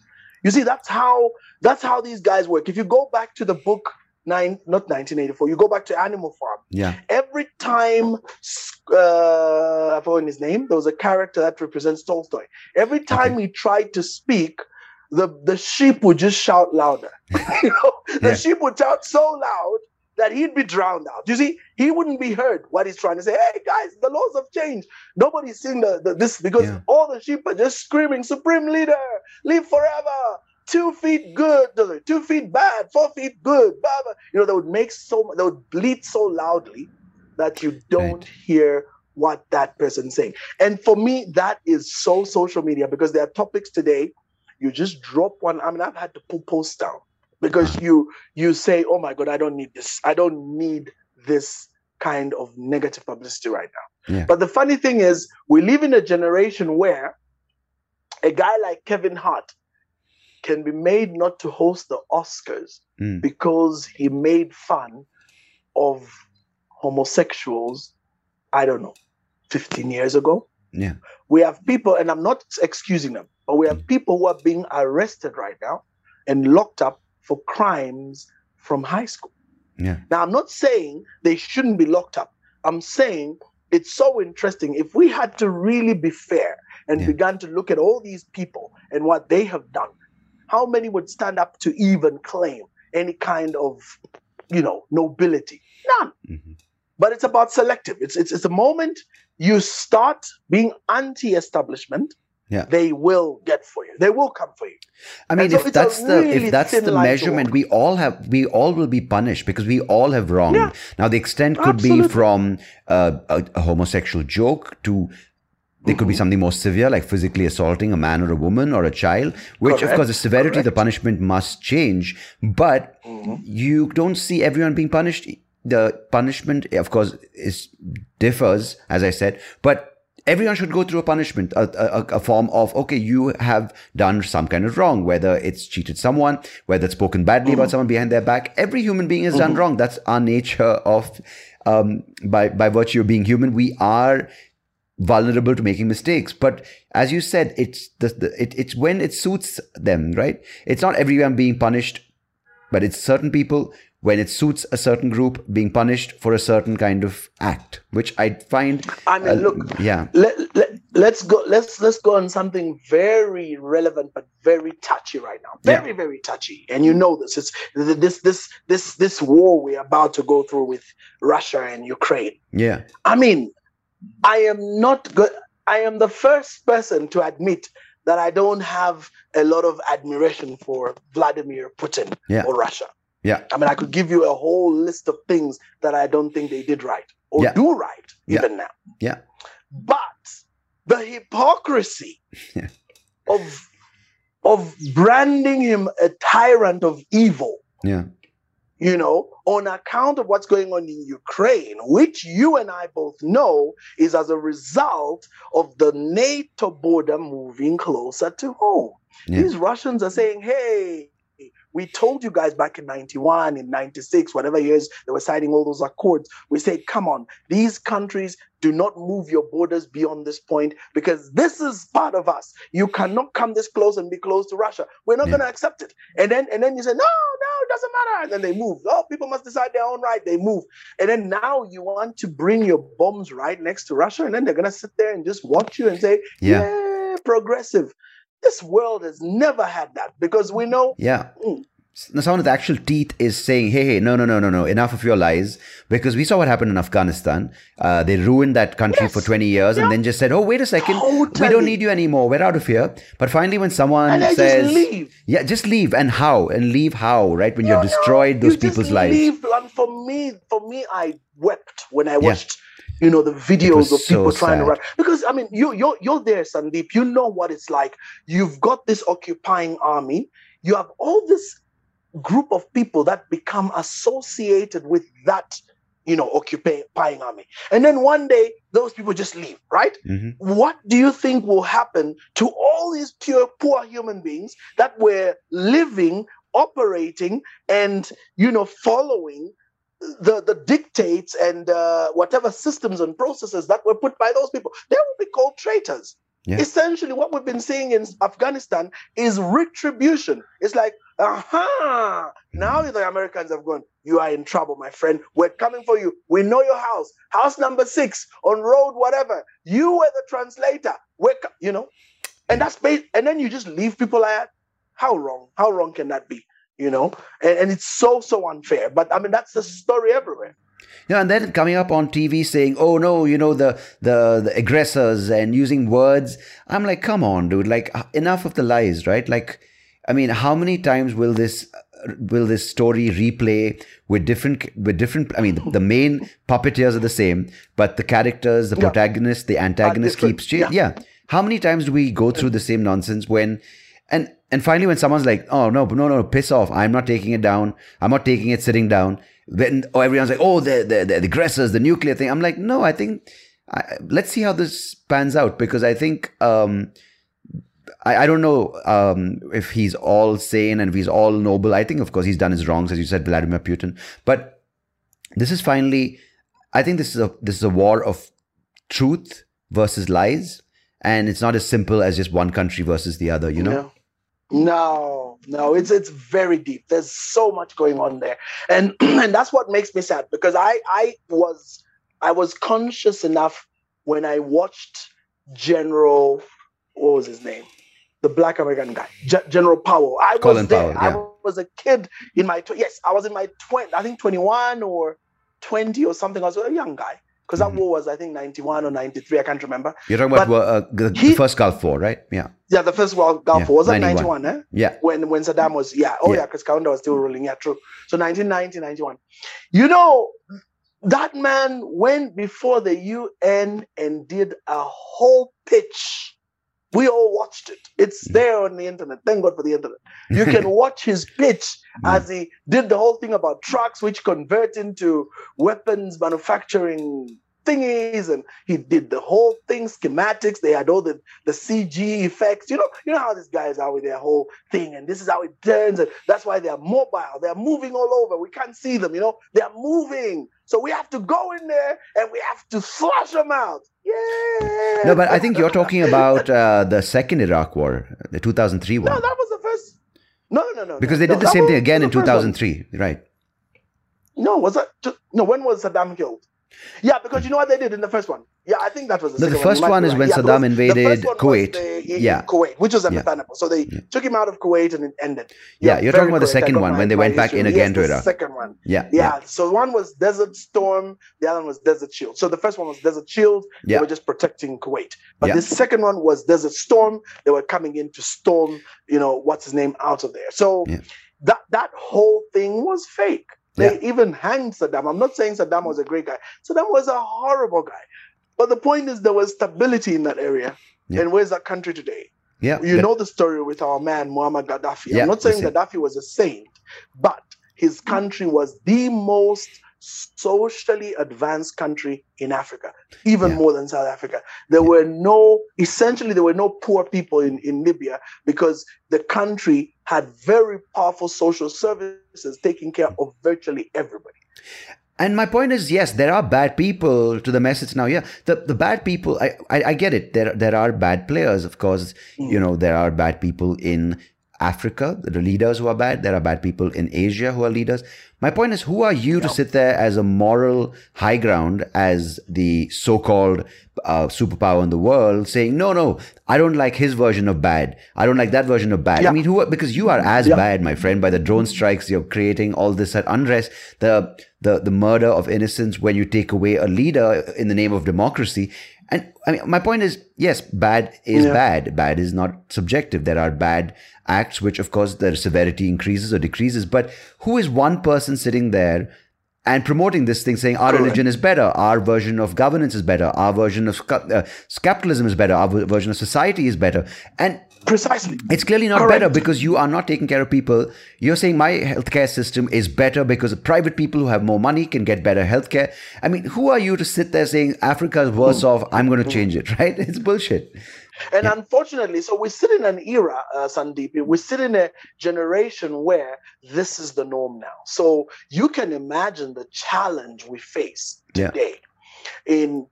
You see, that's how that's how these guys work. If you go back to the book nine, not 1984. You go back to Animal Farm. Yeah. Every time, uh, I forgot his name. There was a character that represents Tolstoy. Every time okay. he tried to speak, the the sheep would just shout louder. *laughs* you know, the yeah. sheep would shout so loud that he'd be drowned out. You see, he wouldn't be heard what he's trying to say. Hey guys, the laws have changed. Nobody's seeing the, the this because yeah. all the sheep are just screaming, Supreme Leader, live forever two feet good, two feet bad, four feet good. Blah, blah. You know, they would make so they would bleat so loudly that you don't right. hear what that person's saying. And for me, that is so social media because there are topics today. You just drop one. I mean, I've had to pull posts down because you you say, "Oh my God, I don't need this. I don't need this kind of negative publicity right now." Yeah. But the funny thing is, we live in a generation where a guy like Kevin Hart can be made not to host the Oscars mm. because he made fun of homosexuals, I don't know, 15 years ago. Yeah. We have people, and I'm not excusing them, but we have mm. people who are being arrested right now and locked up for crimes from high school. Yeah. Now, I'm not saying they shouldn't be locked up. I'm saying it's so interesting. If we had to really be fair and yeah. began to look at all these people and what they have done, how many would stand up to even claim any kind of, you know, nobility? None. Mm-hmm. But it's about selective. It's, it's, it's a moment you start being anti establishment. Yeah. they will get for you. They will come for you. I mean, so if that's the really if that's the measurement, we all have we all will be punished because we all have wronged. Yeah. Now, the extent could Absolutely. be from uh, a, a, homosexual joke to there could be something more severe, like physically assaulting a man or a woman or a child, which, Correct. of course, the severity, Correct. the punishment must change. But mm-hmm. you don't see everyone being punished. The punishment, of course, is differs, as I said, but everyone should go through a punishment, a, a, a, form of, okay, you have done some kind of wrong, whether it's cheated someone, whether it's spoken badly mm-hmm. about someone behind their back. Every human being has mm-hmm. done wrong. That's our nature of, um, by, by virtue of being human, we are vulnerable to making mistakes. But as you said, it's the, the it, it's when it suits them, right? It's not everyone being punished, but it's certain people when it suits a certain group being punished for a certain kind of act, which I find. I mean, uh, look, yeah. Let, let, let's go. Let's let's go on something very relevant but very touchy right now. Very yeah. very touchy, and you know this. It's this this this this war we're about to go through with Russia and Ukraine. Yeah. I mean, I am not good. I am the first person to admit that I don't have a lot of admiration for Vladimir Putin yeah. or Russia. Yeah. I mean, I could give you a whole list of things that I don't think they did right or yeah. do right even now. Yeah. But the hypocrisy *laughs* of of branding him a tyrant of evil. Yeah you know, on account of what's going on in Ukraine, which you and I both know is as a result of the NATO border moving closer to home. Yeah. These Russians are saying, hey, we told you guys back in 91, in 96, whatever years they were signing all those accords. We said, come on, these countries do not move your borders beyond this point because this is part of us. You cannot come this close and be close to Russia. We're not yeah. going to accept it. And then, and then you say, no, no, it doesn't matter. And then they move. Oh, people must decide their own right. They move. And then now you want to bring your bombs right next to Russia. And then they're going to sit there and just watch you and say, yeah, yeah progressive. This world has never had that because we know. Yeah. Mm, someone with actual teeth is saying, hey, hey, no, no, no, no, no, enough of your lies. Because we saw what happened in Afghanistan. Uh, they ruined that country yes. for 20 years yeah. and then just said, oh, wait a second, totally. we don't need you anymore. We're out of here. But finally, when someone says, just yeah, just leave. And how? And leave how, right? When you've destroyed those you people's lives. Leave. And for me, for me, I wept when I watched. Yeah you know the videos of people so trying sad. to run because i mean you you're you're there sandeep you know what it's like you've got this occupying army you have all this group of people that become associated with that you know, occupying army. And then one day, those people just leave, right? Mm-hmm. What do you think will happen to all these pure, poor human beings that were living, operating, and, you know, following the, the dictates and uh, whatever systems and processes that were put by those people? They will be called traitors. Yeah. Essentially, what we've been seeing in Afghanistan is retribution. It's like, aha, now mm. the Americans have gone, you are in trouble, my friend. We're coming for you. We know your house, house number six on road, whatever. You were the translator. We're, you know, and that's based, and then you just leave people like that. How wrong? How wrong can that be? You know, and, and it's so, so unfair. But I mean, that's the story everywhere. Yeah, and then coming up on TV saying, "Oh no, you know the the the aggressors," and using words. I'm like, come on, dude! Like uh, enough of the lies, right? Like, I mean, how many times will this uh, will this story replay with different with different? I mean, the, the main *laughs* puppeteers are the same, but the characters, the yeah. protagonist, the antagonist keeps changing. Yeah. yeah. How many times do we go through the same nonsense when? And and finally, when someone's like, "Oh no, no, no, piss off! I'm not taking it down. I'm not taking it sitting down." when oh, everyone's like, oh, the, the, the, aggressors, the nuclear thing. I'm like, no, I think, I, let's see how this pans out because I think, um, I, I don't know um, if he's all sane and if he's all noble. I think, of course, he's done his wrongs, as you said, Vladimir Putin. But this is finally, I think this is a this is a war of truth versus lies, and it's not as simple as just one country versus the other. You know. No, no, it's it's very deep. There's so much going on there, and *clears throat* and that's what makes me sad because I I was I was conscious enough when I watched General what was his name, the Black American guy, G- General Powell. I Colin was there. Powell, yeah. I was a kid in my tw- yes, I was in my twenty, I think twenty one or twenty or something. I was a young guy because that mm-hmm. war was I think 91 or 93 I can't remember. You're talking about uh, the, he, first Gulf War right? Yeah. Yeah the first World Gulf yeah, War. Was that 91 eh? yeah. When when Saddam was yeah. Oh yeah. because yeah, Kaunda was still ruling. Yeah true. So 1990 91 you know that man went before the UN and did a whole pitch we all watched it. It's mm. there on the internet. Thank God for the internet. You can *laughs* watch his pitch mm. as he did the whole thing about trucks, which convert into weapons manufacturing thingies, and he did the whole thing, schematics. They had all the, the CG effects. You know, you know how these guys are with their whole thing, and this is how it turns, and that's why they're mobile. They're moving all over. We can't see them, you know, they're moving. So we have to go in there and we have to flush them out. Yeah. No, but I think you're talking about uh, the second Iraq War, the 2003 one. No, that was the first. No, no, no. Because no, they did no, the same thing again in 2003, right? No, was that? No, when was Saddam killed? Yeah, because you know what they did in the first one. Yeah, I think that was the, no, the first one. one is when yeah, Saddam invaded Kuwait. The, yeah, Kuwait, which was understandable. Yeah. So they yeah. took him out of Kuwait and it ended. Yeah, you're talking about the second one when they went back in again to Iraq. Second one. Yeah, yeah. So one was Desert Storm, the other one was Desert Shield. So the first one was Desert Shield. They were just protecting Kuwait. But the second one was Desert Storm. They were coming in to storm, you know, what's his name out of there. So that that whole thing was fake. They yeah. even hanged Saddam. I'm not saying Saddam was a great guy. Saddam was a horrible guy. But the point is, there was stability in that area. Yeah. And where's that country today? Yeah. You know the story with our man, Muammar Gaddafi. Yeah, I'm not saying Gaddafi was a saint, but his country was the most socially advanced country in Africa, even yeah. more than South Africa. There yeah. were no, essentially, there were no poor people in, in Libya because the country had very powerful social services taking care of virtually everybody. And my point is, yes, there are bad people to the message now. Yeah, the, the bad people, I, I, I get it. There, there are bad players, of course. Mm. You know, there are bad people in Africa, the leaders who are bad. There are bad people in Asia who are leaders. My point is, who are you to sit there as a moral high ground, as the so-called uh, superpower in the world, saying, no, no, I don't like his version of bad. I don't like that version of bad. Yeah. I mean, who? Because you are as yeah. bad, my friend, by the drone strikes you're creating, all this unrest, the the the murder of innocents when you take away a leader in the name of democracy. And I mean, my point is, yes, bad is yeah. bad. Bad is not subjective. There are bad acts, which of course their severity increases or decreases. But who is one person sitting there and promoting this thing, saying our Correct. religion is better, our version of governance is better, our version of uh, capitalism is better, our version of society is better. And precisely it's clearly not Correct. better because you are not taking care of people you're saying my healthcare system is better because private people who have more money can get better healthcare i mean who are you to sit there saying africa is worse mm. off i'm going to change it right *laughs* it's bullshit and yeah. unfortunately, so we sit in an era, uh, Sandeep, we sit in a generation where this is the norm now. So you can imagine the challenge we face today yeah. in,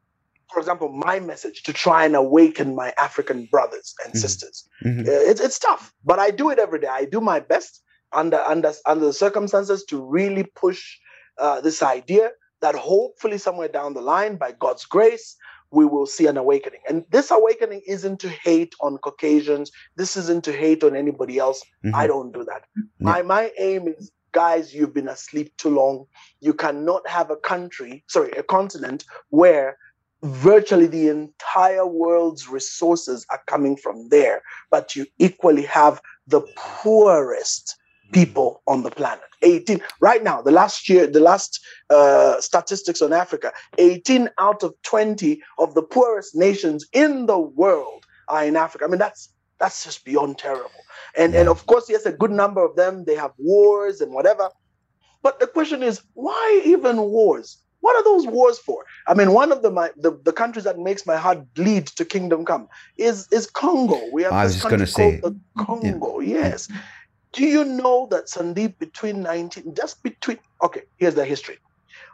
for example, my message to try and awaken my African brothers and mm-hmm. sisters. Mm-hmm. Uh, it's, it's tough, but I do it every day. I do my best under, under, under the circumstances to really push uh, this idea that hopefully somewhere down the line, by God's grace, we will see an awakening. And this awakening isn't to hate on Caucasians. This isn't to hate on anybody else. Mm-hmm. I don't do that. My my aim is guys, you've been asleep too long. You cannot have a country, sorry, a continent where virtually the entire world's resources are coming from there, but you equally have the poorest people on the planet. 18 right now, the last year, the last uh, statistics on Africa, 18 out of 20 of the poorest nations in the world are in Africa. I mean, that's that's just beyond terrible. And and of course, yes, a good number of them they have wars and whatever. But the question is, why even wars? What are those wars for? I mean, one of the, my, the the countries that makes my heart bleed to kingdom come is is Congo. We have I was just going to say the Congo. Yeah. Yes, do you know that Sandeep between 19, just between, okay, here's the history.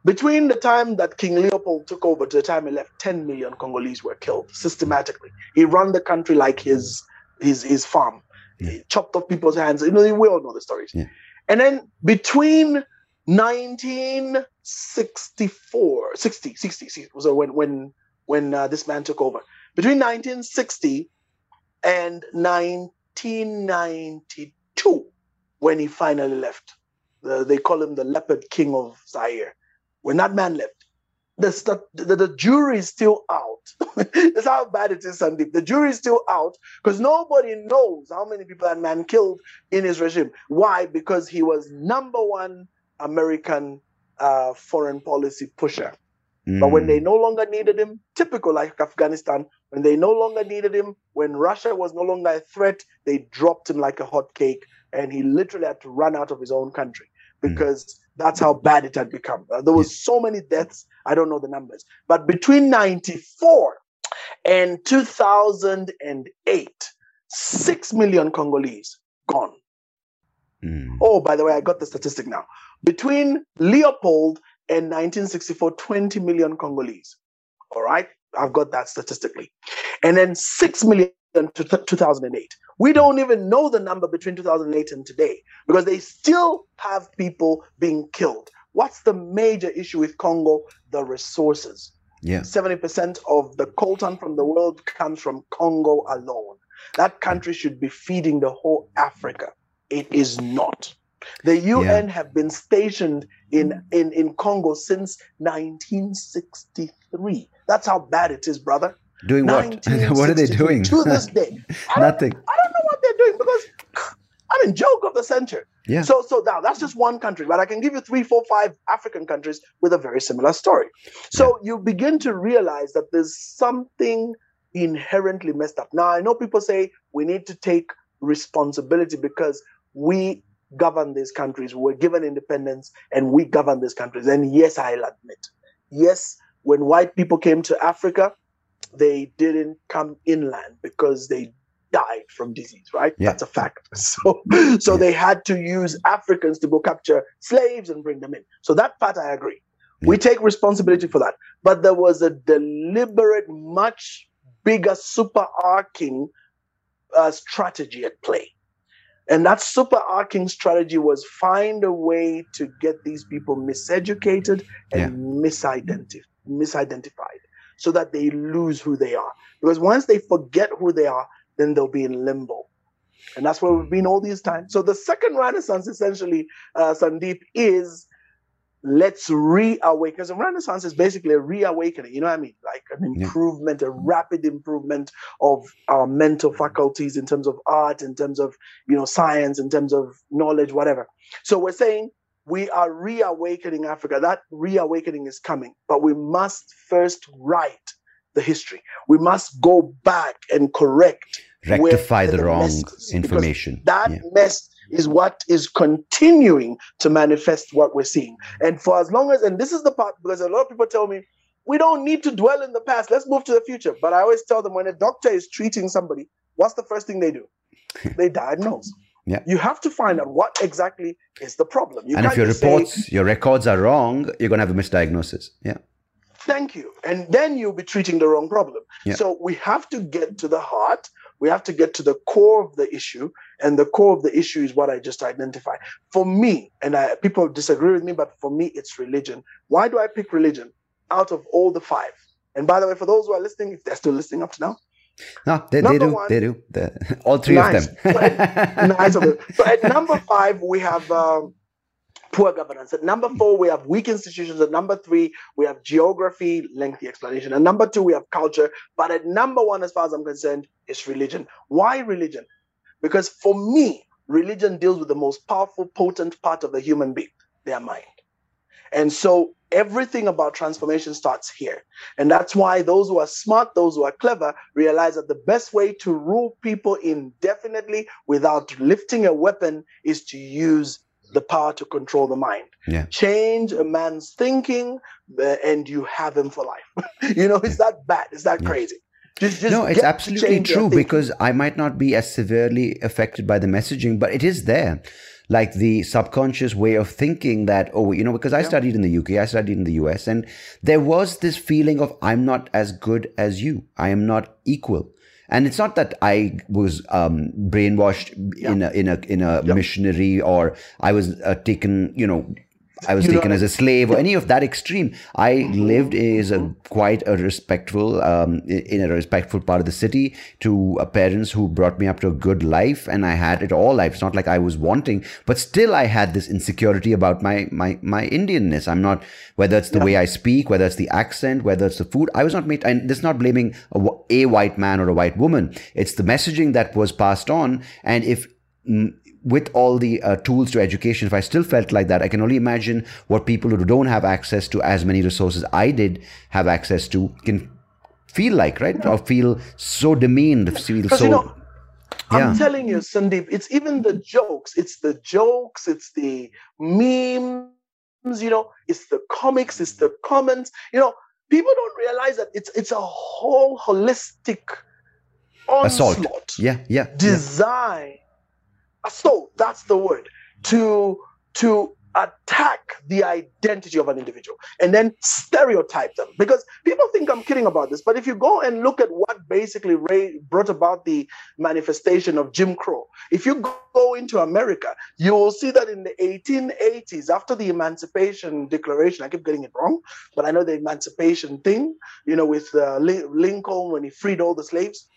Between the time that King Leopold took over to the time he left, 10 million Congolese were killed systematically. He ran the country like his his his farm. Yeah. He chopped off people's hands. You know, we all know the stories. Yeah. And then between 1964, 60, 60, was when when when uh, this man took over. Between 1960 and 1992, when he finally left. The, they call him the leopard king of Zaire. When that man left, the, the, the jury is still out. *laughs* That's how bad it is, Sandeep. The jury is still out because nobody knows how many people that man killed in his regime. Why? Because he was number one American uh, foreign policy pusher. Mm. But when they mm. no longer needed him, typical like Afghanistan, when they no longer needed him, when Russia was no longer a threat, they dropped him like a hot cake and he literally had to run out of his own country hmm. because mm. that's how bad it had become. Uh, there was so many deaths, I don't know the numbers. But between 94 and 2008, 6 million Congolese gone. Mm. Oh, by the way, I got the statistic now. Between Leopold and 1964, 20 million Congolese. All right, I've got that statistically. And then 6 million in 2008. We don't even know the number between 2008 and today because they still have people being killed. What's the major issue with Congo? The resources. Yeah. 70% of the coltan from the world comes from Congo alone. That country should be feeding the whole Africa. It is not. The UN yeah. have been stationed in, in, in Congo since 1963. That's how bad it is, brother. Doing what? *laughs* what are they doing? To this day. *laughs* I Nothing. I don't know what they're doing because I mean joke of the center. Yeah. So so now that's just one country, but I can give you three, four, five African countries with a very similar story. So yeah. you begin to realize that there's something inherently messed up. Now I know people say we need to take responsibility because we govern these countries. We're given independence and we govern these countries. And yes, I'll admit, yes, when white people came to Africa, they didn't come inland because they died from disease, right? Yeah. That's a fact. *laughs* So, so yeah. they had to use Africans to go capture slaves and bring them in. So that part I agree. Yeah. We take responsibility for that. But there was a deliberate, much bigger, superarching uh, strategy at play. And that superarching strategy was find a way to get these people miseducated and misidentified. misidentified so that they lose who they are. Because once they forget who they are, then they'll be in limbo. And that's where we've been all these times. So the second renaissance, essentially, uh, Sandeep, is let's reawaken. Because renaissance is basically a reawakening, you know what I mean? Like an improvement, yeah. a rapid improvement of our mental faculties in terms of art, in terms of, you know, science, in terms of knowledge, whatever. So we're saying we are reawakening Africa. That reawakening is coming, but we must first write the history. We must go back and correct, rectify the, the wrong information. That yeah. mess is what is continuing to manifest what we're seeing. And for as long as, and this is the part because a lot of people tell me, we don't need to dwell in the past. Let's move to the future. But I always tell them when a doctor is treating somebody, what's the first thing they do? *laughs* they diagnose. Yeah. You have to find out what exactly is the problem. You and if your reports, say, your records are wrong, you're going to have a misdiagnosis. Yeah. Thank you. And then you'll be treating the wrong problem. Yeah. So we have to get to the heart. We have to get to the core of the issue. And the core of the issue is what I just identified. For me, and I, people disagree with me, but for me, it's religion. Why do I pick religion out of all the five? And by the way, for those who are listening, if they're still listening up to now, no, they, they do. One, they do. The, all three nice. of them. so at, nice of them. So at number five, we have um, poor governance. At number four, we have weak institutions. At number three, we have geography, lengthy explanation. At number two, we have culture. But at number one, as far as I'm concerned, is religion. Why religion? Because for me, religion deals with the most powerful, potent part of the human being, their mind. And so everything about transformation starts here. And that's why those who are smart, those who are clever, realize that the best way to rule people indefinitely without lifting a weapon is to use the power to control the mind. Yeah. Change a man's thinking uh, and you have him for life. *laughs* you know, is that bad? Is that crazy? Just, just no, it's absolutely true because I might not be as severely affected by the messaging, but it is there like the subconscious way of thinking that, oh, you know, because I yeah. studied in the UK, I studied in the US, and there was this feeling of, I'm not as good as you, I am not equal. And it's not that I was um, brainwashed yeah. in a in a in a yeah. missionary or I was uh, taken, you know, I was you taken know, as a slave or any of that extreme. I lived as a quite a respectful, um, in a respectful part of the city to uh, parents who brought me up to a good life, and I had it all. Life. It's not like I was wanting, but still I had this insecurity about my my my Indianness. I'm not whether it's the yeah. way I speak, whether it's the accent, whether it's the food. I was not made. And this is not blaming a, a white man or a white woman. It's the messaging that was passed on, and if mm, with all the uh, tools to education, if I still felt like that, I can only imagine what people who don't have access to as many resources I did have access to can feel like, right? Yeah. Or feel so demeaned, feel so. You know, I'm telling you, Sandeep, it's even the jokes. It's the jokes. It's the memes. You know, it's the comics. It's the comments. You know, people don't realize that it's it's a whole holistic onslaught. Assault. Yeah, yeah. Design. Yeah assault that's the word. To to attack the identity of an individual and then stereotype them. Because people think i'm kidding about this but if you go and look at what basically brought about the manifestation of jim crow if you go into america you will see that in the 1880s after the emancipation declaration i keep getting it wrong but i know the emancipation thing you know with uh, lincoln when he freed all the slaves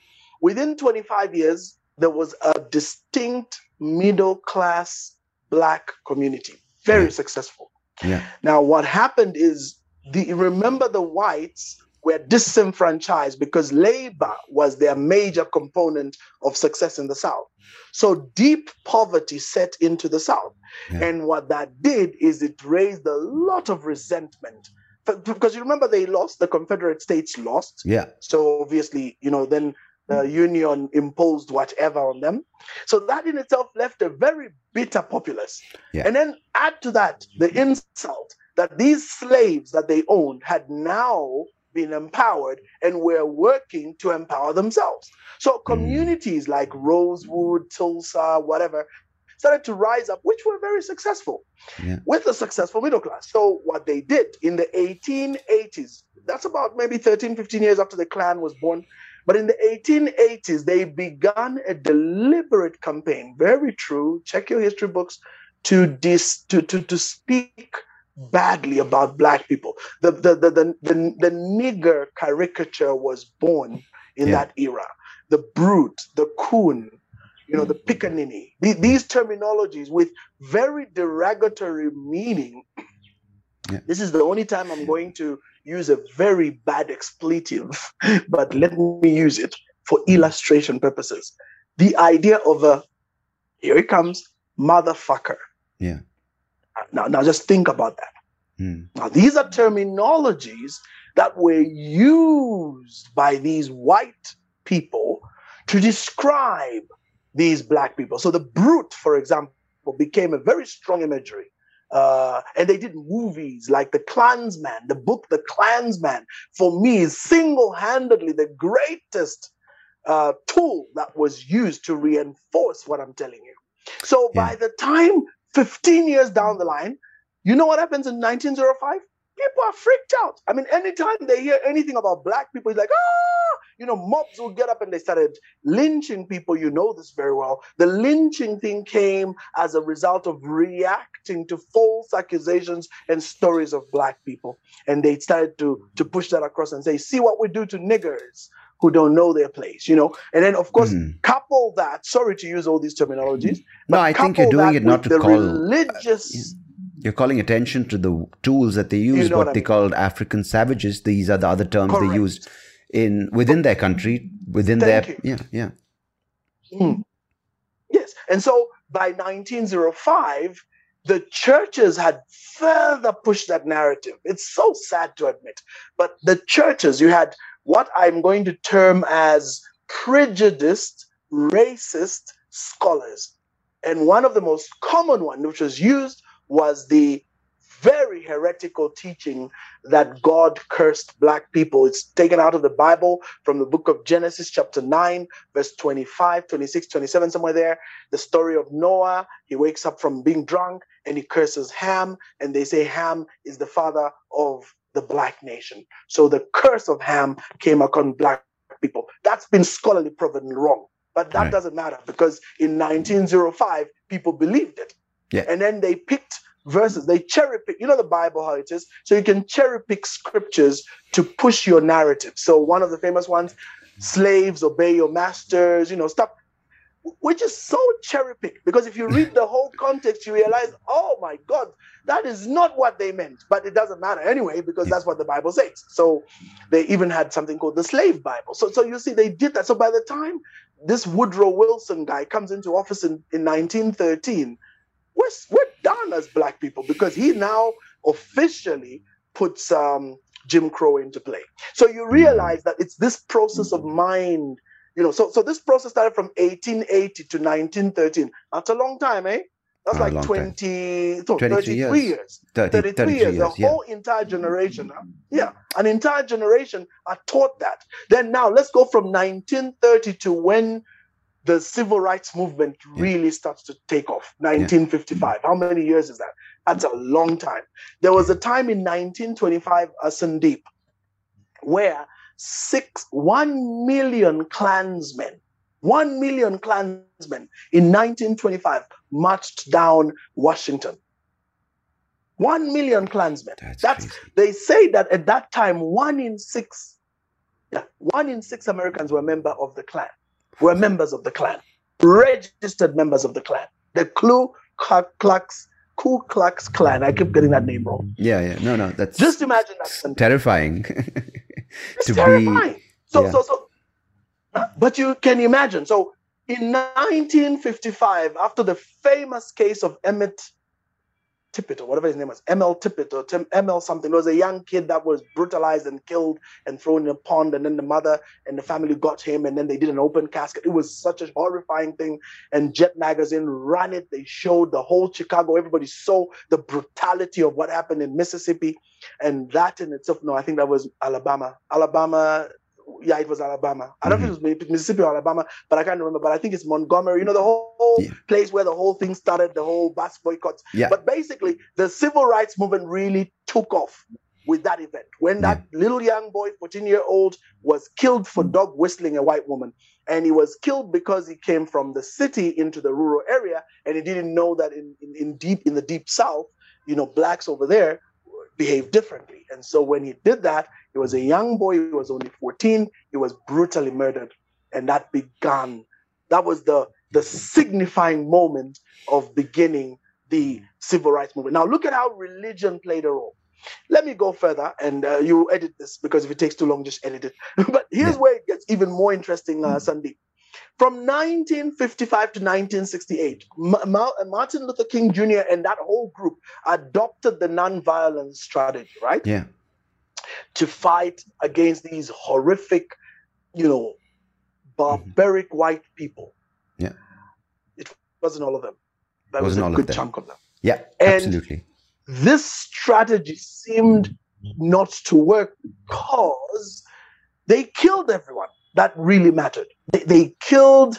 within 25 years there was a distinct middle class black community, very yeah. successful. Yeah. Now, what happened is the remember the whites were disenfranchised because labor was their major component of success in the South. So deep poverty set into the South. Yeah. And what that did is it raised a lot of resentment. Because you remember they lost, the Confederate States lost. Yeah. So obviously, you know, then the union imposed whatever on them. So that in itself left a very bitter populace. Yeah. And then add to that the insult that these slaves that they owned had now been empowered and were working to empower themselves. So mm. communities mm. like Rosewood, Tulsa, whatever, started to rise up, which were very successful yeah. with a successful middle class. So what they did in the 1880s, that's about maybe 13, 15 years after the Klan was born, but in the 1880s, they began a deliberate campaign, very true, check your history books, to, dis, to, to, to speak badly about black people. The, the, the, the, the, the nigger caricature was born in yeah. that era. The brute, the coon, you know, the hmm. pickaninny. These terminologies with very derogatory meaning. Yeah. This is the only time I'm going to use a very bad expletive, *laughs* but let me use it for illustration purposes. The idea of a, here it comes, motherfucker. Yeah. Now, now just think about that. Mm. Now, these are terminologies that were used by these white people to describe these black people. So the brute, for example, became a very strong imagery. Uh, and they did movies like The Clansman, the book The Clansman, for me is single handedly the greatest uh, tool that was used to reinforce what I'm telling you. So yeah. by the time 15 years down the line, you know what happens in 1905? People are freaked out. I mean, anytime they hear anything about black people, it's like, ah, you know, mobs will get up and they started lynching people. You know this very well. The lynching thing came as a result of reacting to false accusations and stories of black people. And they started to, to push that across and say, see what we do to niggers who don't know their place, you know. And then, of course, mm. couple that. Sorry to use all these terminologies. No, I think you're doing it not to call religious. Uh, you're calling attention to the tools that they use, you know what, what they mean. called African savages. These are the other terms Correct. they used in within their country, within Thank their you. yeah, yeah. Mm. Yes, and so by 1905, the churches had further pushed that narrative. It's so sad to admit, but the churches, you had what I'm going to term as prejudiced, racist scholars. And one of the most common one, which was used was the very heretical teaching that God cursed black people. It's taken out of the Bible from the book of Genesis, chapter 9, verse 25, 26, 27, somewhere there. The story of Noah. He wakes up from being drunk and he curses Ham, and they say Ham is the father of the black nation. So the curse of Ham came upon black people. That's been scholarly proven wrong. But that right. doesn't matter because in 1905, people believed it. Yeah. And then they picked verses, they cherry pick, you know the Bible, how it is. So you can cherry pick scriptures to push your narrative. So one of the famous ones, slaves obey your masters, you know, stop which is so cherry picked because if you read the whole context, you realize, oh my God, that is not what they meant. But it doesn't matter anyway because that's what the Bible says. So they even had something called the slave Bible. So, so you see, they did that. So by the time this Woodrow Wilson guy comes into office in, in 1913, we're, we're done as black people because he now officially puts um, Jim Crow into play. So you realize that it's this process of mind, you know. So so this process started from 1880 to 1913. That's a long time, eh? That's like 20, so 33 years. years. 30, 33 years. years. A yeah. whole entire generation. Huh? Yeah, an entire generation are taught that. Then now let's go from 1930 to when the civil rights movement really starts to take off. 1955 how many years is that? That's a long time. There was a time in 1925 uh, sandeep where six one million klansmen one million klansmen in 1925 marched down washington. One million klansmen. That's, that's they say that at that time one in six yeah, one in six americans were a member of the klan were members of the Klan, registered members of the Klan. The Ku Klux Ku Klux Klan. I keep getting that name wrong. Yeah, yeah. No, no. That's just imagine that. *laughs* Terrifying. *laughs* to terrifying. Be, so, yeah. so, so. But you can imagine. So, in 1955, after the famous case of Emmett Tippit or whatever his name was, ML Tippett or Tim, ML something. There was a young kid that was brutalized and killed and thrown in a pond, and then the mother and the family got him, and then they did an open casket. It was such a horrifying thing. And Jet Magazine ran it. They showed the whole Chicago. Everybody saw the brutality of what happened in Mississippi, and that in itself. No, I think that was Alabama. Alabama yeah, it was Alabama. I don't mm-hmm. think it was Mississippi or Alabama, but I can't remember. But I think it's Montgomery. You know, the whole, yeah. place where the whole thing started, the whole bus boycott. Yeah. But basically, the civil rights movement really took off with that event when that little young boy, 14 year old, was killed for dog whistling a white woman. And he was killed because he came from the city into the rural area, and he didn't know that in, in, in deep in the deep south, you know, blacks over there behave differently. And so when he did that, he was a young boy, he was only 14, he was brutally murdered. And that began, that was the, the signifying moment of beginning the civil rights movement. Now, look at how religion played a role. Let me go further, and uh, you edit this because if it takes too long, just edit it. *laughs* but here's where it gets even more interesting, uh, Sandeep. From 1955 to 1968, Martin Luther King Jr. and that whole group adopted the nonviolence strategy, right? Yeah. To fight against these horrific, you know, barbaric mm-hmm. white people. Yeah. It wasn't all of them. That was a good chunk of them. Yeah, and absolutely. This strategy seemed not to work because they killed everyone that really mattered. They, they killed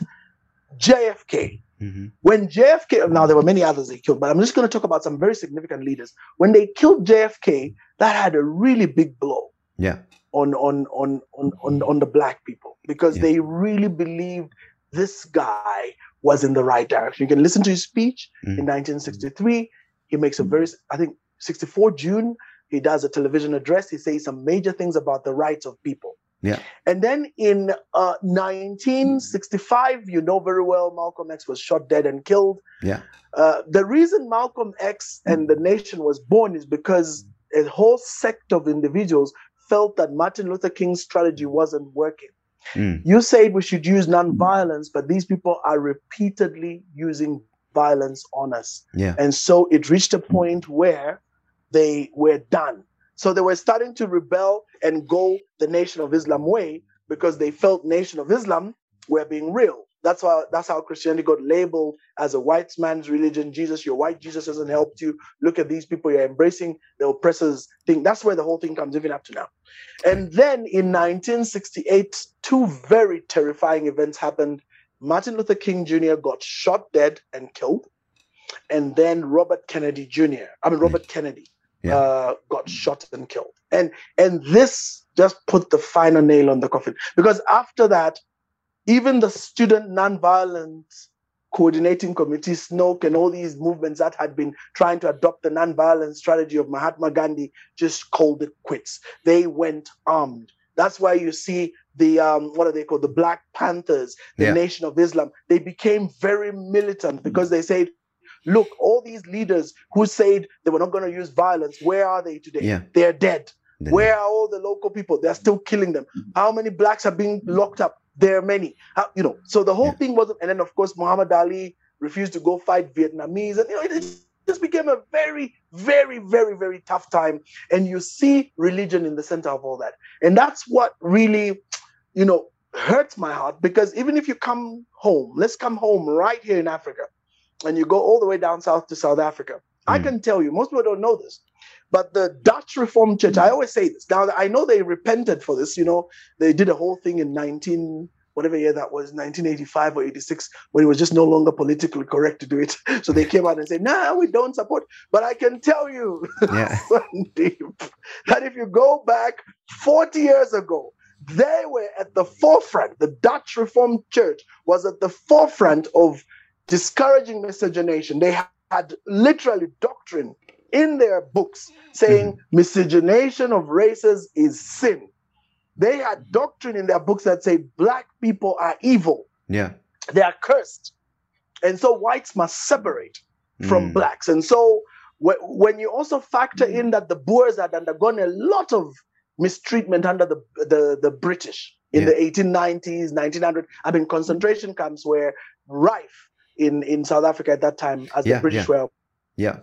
JFK. Mm-hmm. When JFK, now there were many others they killed, but I'm just going to talk about some very significant leaders. When they killed JFK, that had a really big blow. Yeah. On on on on on, on the black people because yeah. they really believed this guy was in the right direction. You can listen to his speech mm-hmm. in 1963. He makes a very, I think, 64 June. He does a television address. He says some major things about the rights of people. Yeah. And then in uh, 1965, you know very well, Malcolm X was shot dead and killed. Yeah. Uh, the reason Malcolm X and the nation was born is because a whole sect of individuals felt that Martin Luther King's strategy wasn't working. Mm. You said we should use nonviolence, but these people are repeatedly using violence on us. Yeah. And so it reached a point where they were done. So they were starting to rebel and go the Nation of Islam way because they felt Nation of Islam were being real. That's why that's how Christianity got labeled as a white man's religion. Jesus, your white Jesus hasn't helped you. Look at these people you're embracing the oppressors thing. That's where the whole thing comes even up to now. And then in 1968, two very terrifying events happened. Martin Luther King Jr. got shot dead and killed, and then Robert Kennedy Jr. I mean hmm. Robert Kennedy yeah. uh, got shot and killed. And and this just put the final nail on the coffin because after that, even the student nonviolence coordinating committee, SNCC, and all these movements that had been trying to adopt the nonviolent strategy of Mahatma Gandhi just called it quits. They went armed. That's why you see the um, what are they called? The Black Panthers, the yeah. Nation of Islam. They became very militant because they said, "Look, all these leaders who said they were not going to use violence, where are they today? Yeah. They're dead. Where are all the local people? They're still killing them. How many blacks are being locked up? There are many. How, you know, so the whole yeah. thing wasn't. And then of course Muhammad Ali refused to go fight Vietnamese, and you know it, it just became a very, very, very, very tough time. And you see religion in the center of all that, and that's what really, you know, hurts my heart because even if you come home, let's come home right here in Africa, and you go all the way down south to South Africa. Mm. I can tell you, most people don't know this. But the Dutch Reformed Church, I always say this. Now, I know they repented for this. You know, they did a whole thing in 19, whatever year that was, 1985 or 86, when it was just no longer politically correct to do it. *laughs* So they came out and said, nah, we don't support. But I can tell you, yeah. *laughs* that if you go back 40 years ago, they were at the forefront. The Dutch Reformed Church was at the forefront of discouraging miscegenation. They had literally doctrine in their books saying mm-hmm. miscegenation of races is sin. They had doctrine in their books that say black people are evil. Yeah. They are cursed. And so whites must separate from mm. blacks. And so when you also factor in that the Boers had undergone a lot of mistreatment under the the, the British in yeah. the 1890s, 1900, I mean, concentration camps were rife in, in South Africa at that time as yeah, the British yeah. were. Yeah.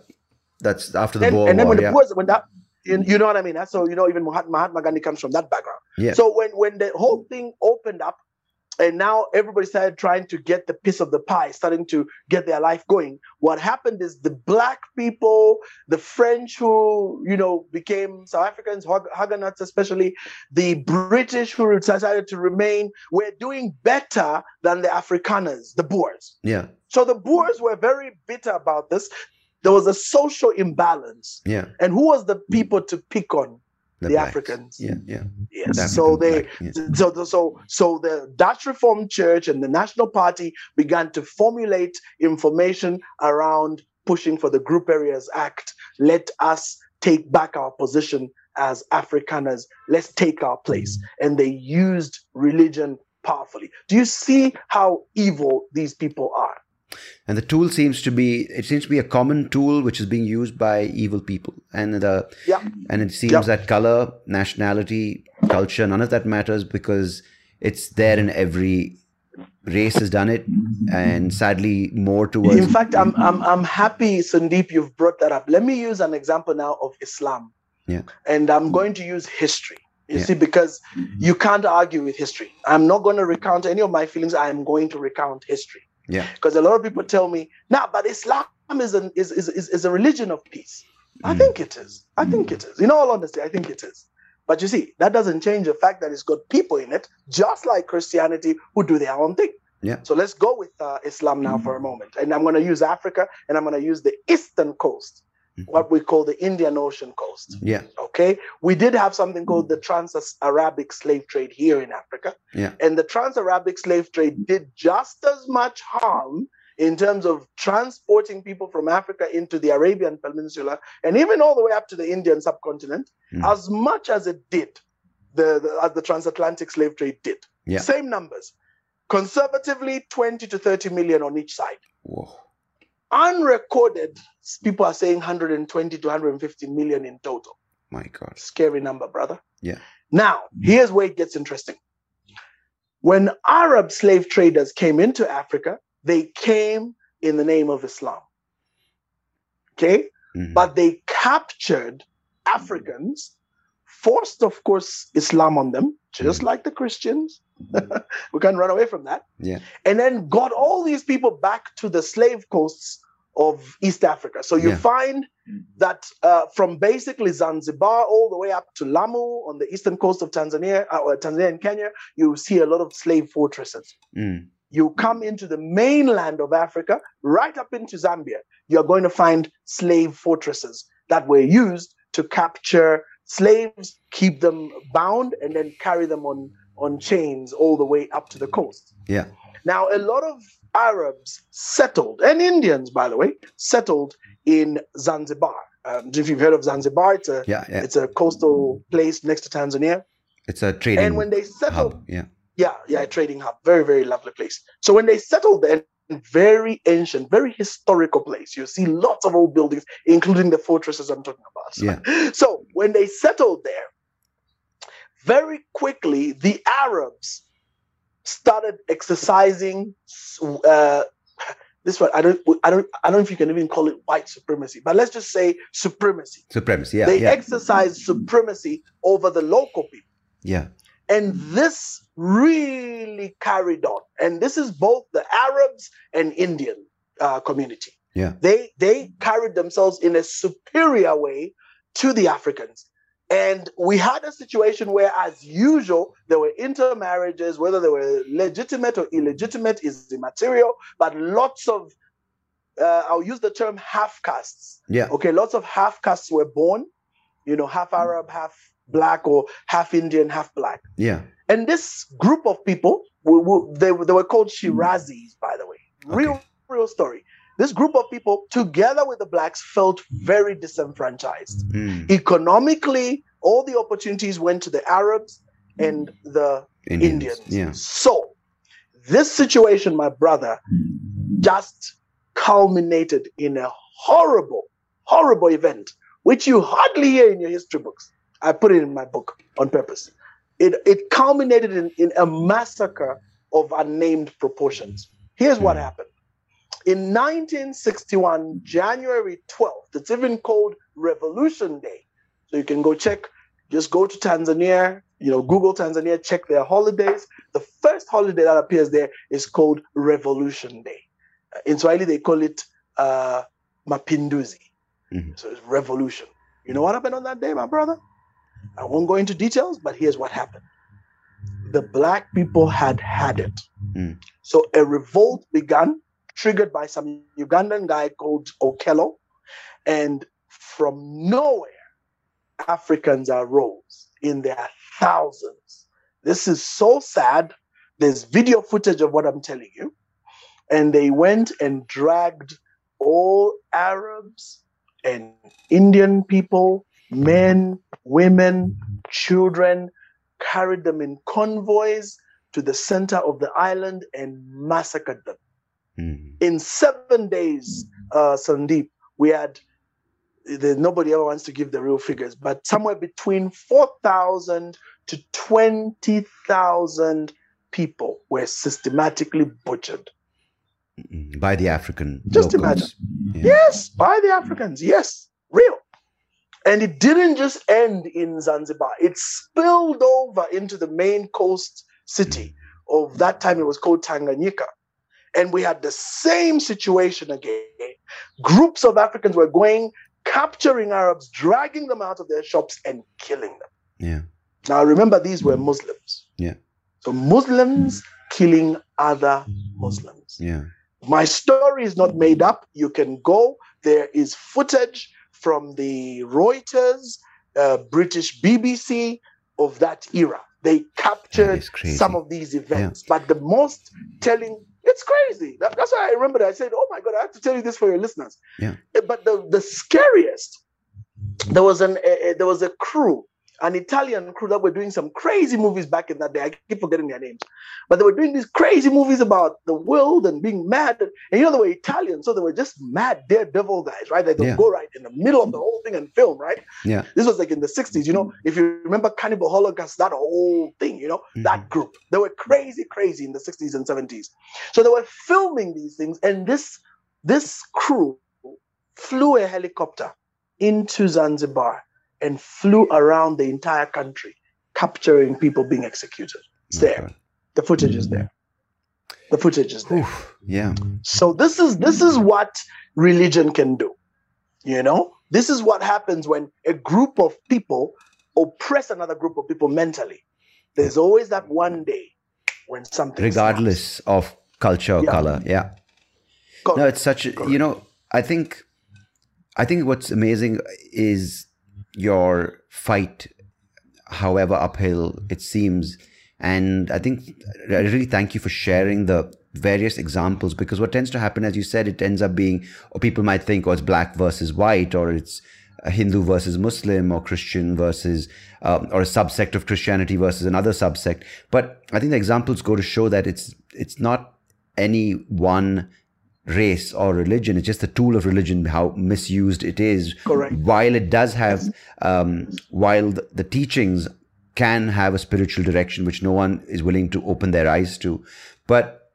That's after the and, Boer And then War, when the Boers, when that, you know what I mean? So, you know, even Mahatma Gandhi comes from that background. Yeah. So when, when the whole thing opened up, and now everybody started trying to get the piece of the pie, starting to get their life going. What happened is the black people, the French who, you know, became South Africans, Huguenots especially, the British who decided to remain, were doing better than the Afrikaners, the Boers. Yeah. So the Boers were very bitter about this there was a social imbalance. Yeah. And who was the people to pick on? The, the Africans. Yeah, yeah. Yes. The so they yeah. so so so the Dutch Reformed Church and the National Party began to formulate information around pushing for the Group Areas Act. Let us take back our position as Afrikaners. Let's take our place. Mm-hmm. And they used religion powerfully. Do you see how evil these people are? And the tool seems to be it seems to be a common tool which is being used by evil people and the yeah. and it seems yeah. that color nationality culture none of that matters because it's there in every race has done it, and sadly, more towards. In fact, I'm I'm I'm happy, Sandeep, you've brought that up. Let me use an example now of Islam. Yeah. And I'm going to use history. You yeah. see, because you can't argue with history. I'm not going to recount any of my feelings. I'm going to recount history. Yeah. Because a lot of people tell me, nah, but Islam is an is is, is, is a religion of peace. Mm. I think it is. I think it is. In all honesty, I think it is. But you see, that doesn't change the fact that it's got people in it, just like Christianity, who do their own thing. Yeah. So let's go with uh, Islam now for a moment. And I'm going to use Africa and I'm going to use the eastern coast, mm-hmm. what we call the Indian Ocean coast. Yeah. Okay. We did have something called the Trans Arabic slave trade here in Africa. Yeah. And the Trans Arabic slave trade did just as much harm in terms of transporting people from Africa into the Arabian Peninsula and even all the way up to the Indian subcontinent, mm. as much as it did the, the, as the transatlantic slave trade did. Yeah. Same numbers. Conservatively, 20 to 30 million on each side. Whoa. Unrecorded, people are saying 120 to 150 million in total. My God. Scary number, brother. Yeah. Now, here's where it gets interesting. When Arab slave traders came into Africa, they came in the name of Islam. Okay? Mm-hmm. But they captured Africans, forced, of course, Islam on them, just mm-hmm. like the Christians. *laughs* we can't run away from that. Yeah. And then got all these people back to the slave coasts of East Africa. So you yeah. find that uh, from basically Zanzibar all the way up to Lamu on the eastern coast of Tanzania, uh, or Tanzania and Kenya, you see a lot of slave fortresses. Mm you come into the mainland of Africa, right up into Zambia, you're going to find slave fortresses that were used to capture slaves, keep them bound, and then carry them on, on chains all the way up to the coast. Yeah. Now, a lot of Arabs settled, and Indians, by the way, settled in Zanzibar. Um, if you've heard of Zanzibar, it's a yeah, yeah. it's a coastal place next to Tanzania. It's a trading. And when they settled, hub. yeah, yeah, yeah, trading hub. Very, very lovely place. So when they settled there, very ancient, very historical place. You see lots of old buildings, including the fortresses I'm talking about. Yeah. *laughs* So when they settled there, very quickly the Arabs started exercising uh, this one. I don't, I don't, I don't know if you can even call it white supremacy, but let's just say supremacy. Supremacy. Yeah. They yeah. exercised supremacy over the local people. Yeah. And this really carried on. And this is both the Arabs and Indian uh, community. Yeah. They they carried themselves in a superior way to the Africans. And we had a situation where, as usual, there were intermarriages, whether they were legitimate or illegitimate is immaterial, but lots of, uh, I'll use the term half castes. Yeah. Okay, lots of half castes were born, you know, half Arab, half black or half Indian, half black. Yeah. And this group of people, they, they were called Shirazis, by the way. Real, okay. real story. This group of people, together with the blacks, felt very disenfranchised. Mm. Economically, all the opportunities went to the Arabs and the Indians. Indians. Yeah. So, this situation, my brother, just culminated in a horrible, horrible event, which you hardly hear in your history books. I put it in my book on purpose. It, it culminated in, in a massacre of unnamed proportions. Here's what hmm. happened. In 1961, January 12th, it's even called Revolution Day. So you can go check, just go to Tanzania, you know, Google Tanzania, check their holidays. The first holiday that appears there is called Revolution Day. In Swahili, they call it uh, Mapinduzi. Mm-hmm. So it's revolution. You know what happened on that day, my brother? I won't go into details, but here's what happened. The black people had had it. Mm. So a revolt began, triggered by some Ugandan guy called Okello. And from nowhere, Africans arose in their thousands. This is so sad. There's video footage of what I'm telling you. And they went and dragged all Arabs and Indian people men, women, children, carried them in convoys to the center of the island and massacred them. Mm. In seven days, uh, Sandeep, we had the, nobody ever wants to give the real figures, but somewhere between 4,000 to 20,000 people were systematically butchered. By the African. Just locals. imagine. Yeah. Yes, by the Africans. Yes, real. And it didn't just end in Zanzibar, it spilled over into the main coast city of that time, it was called Tanganyika. And we had the same situation again. Groups of Africans were going, capturing Arabs, dragging them out of their shops, and killing them. Yeah. Now, remember, these were Muslims. Yeah. So, Muslims killing other Muslims. Yeah. My story is not made up. You can go. There is footage from the Reuters, uh, British BBC of that era. They captured some of these events. Yeah. But the most telling, it's crazy. That, that's why I remember that. I said, oh my God, I have to tell you this for your listeners. Yeah. Eh, but the, the scariest, there was an a, there was a crew an Italian crew that were doing some crazy movies back in that day. I keep forgetting their names, but they were doing these crazy movies about the world and being mad. And, and you know, they were Italian, so they were just mad daredevil guys, right? They would yeah. go right in the middle of the whole thing and film, right? Yeah. This was like in the 60s, you know, if you remember Cannibal Holocaust, that whole thing, you know, mm-hmm. that group. They were crazy, crazy in the 60s and 70s. So they were filming these things, and this this crew flew a helicopter into Zanzibar and flew around the entire country, capturing people being executed. It's okay. there. The footage is mm. there. The footage is there. Oof, yeah. So this is this is what religion can do. You know, this is what happens when a group of people oppress another group of people mentally. There's always that one day when something regardless of culture or yeah. color. Yeah. No, it's such a, you know, I think I think what's amazing is your fight, however uphill it seems. And I think I really thank you for sharing the various examples because what tends to happen, as you said, it ends up being, or people might think, oh, it's black versus white, or it's Hindu versus Muslim, or Christian versus, um, or a subsect of Christianity versus another subsect. But I think the examples go to show that it's it's not any one race or religion. It's just a tool of religion, how misused it is. Correct. While it does have, um, while the, the teachings can have a spiritual direction, which no one is willing to open their eyes to. But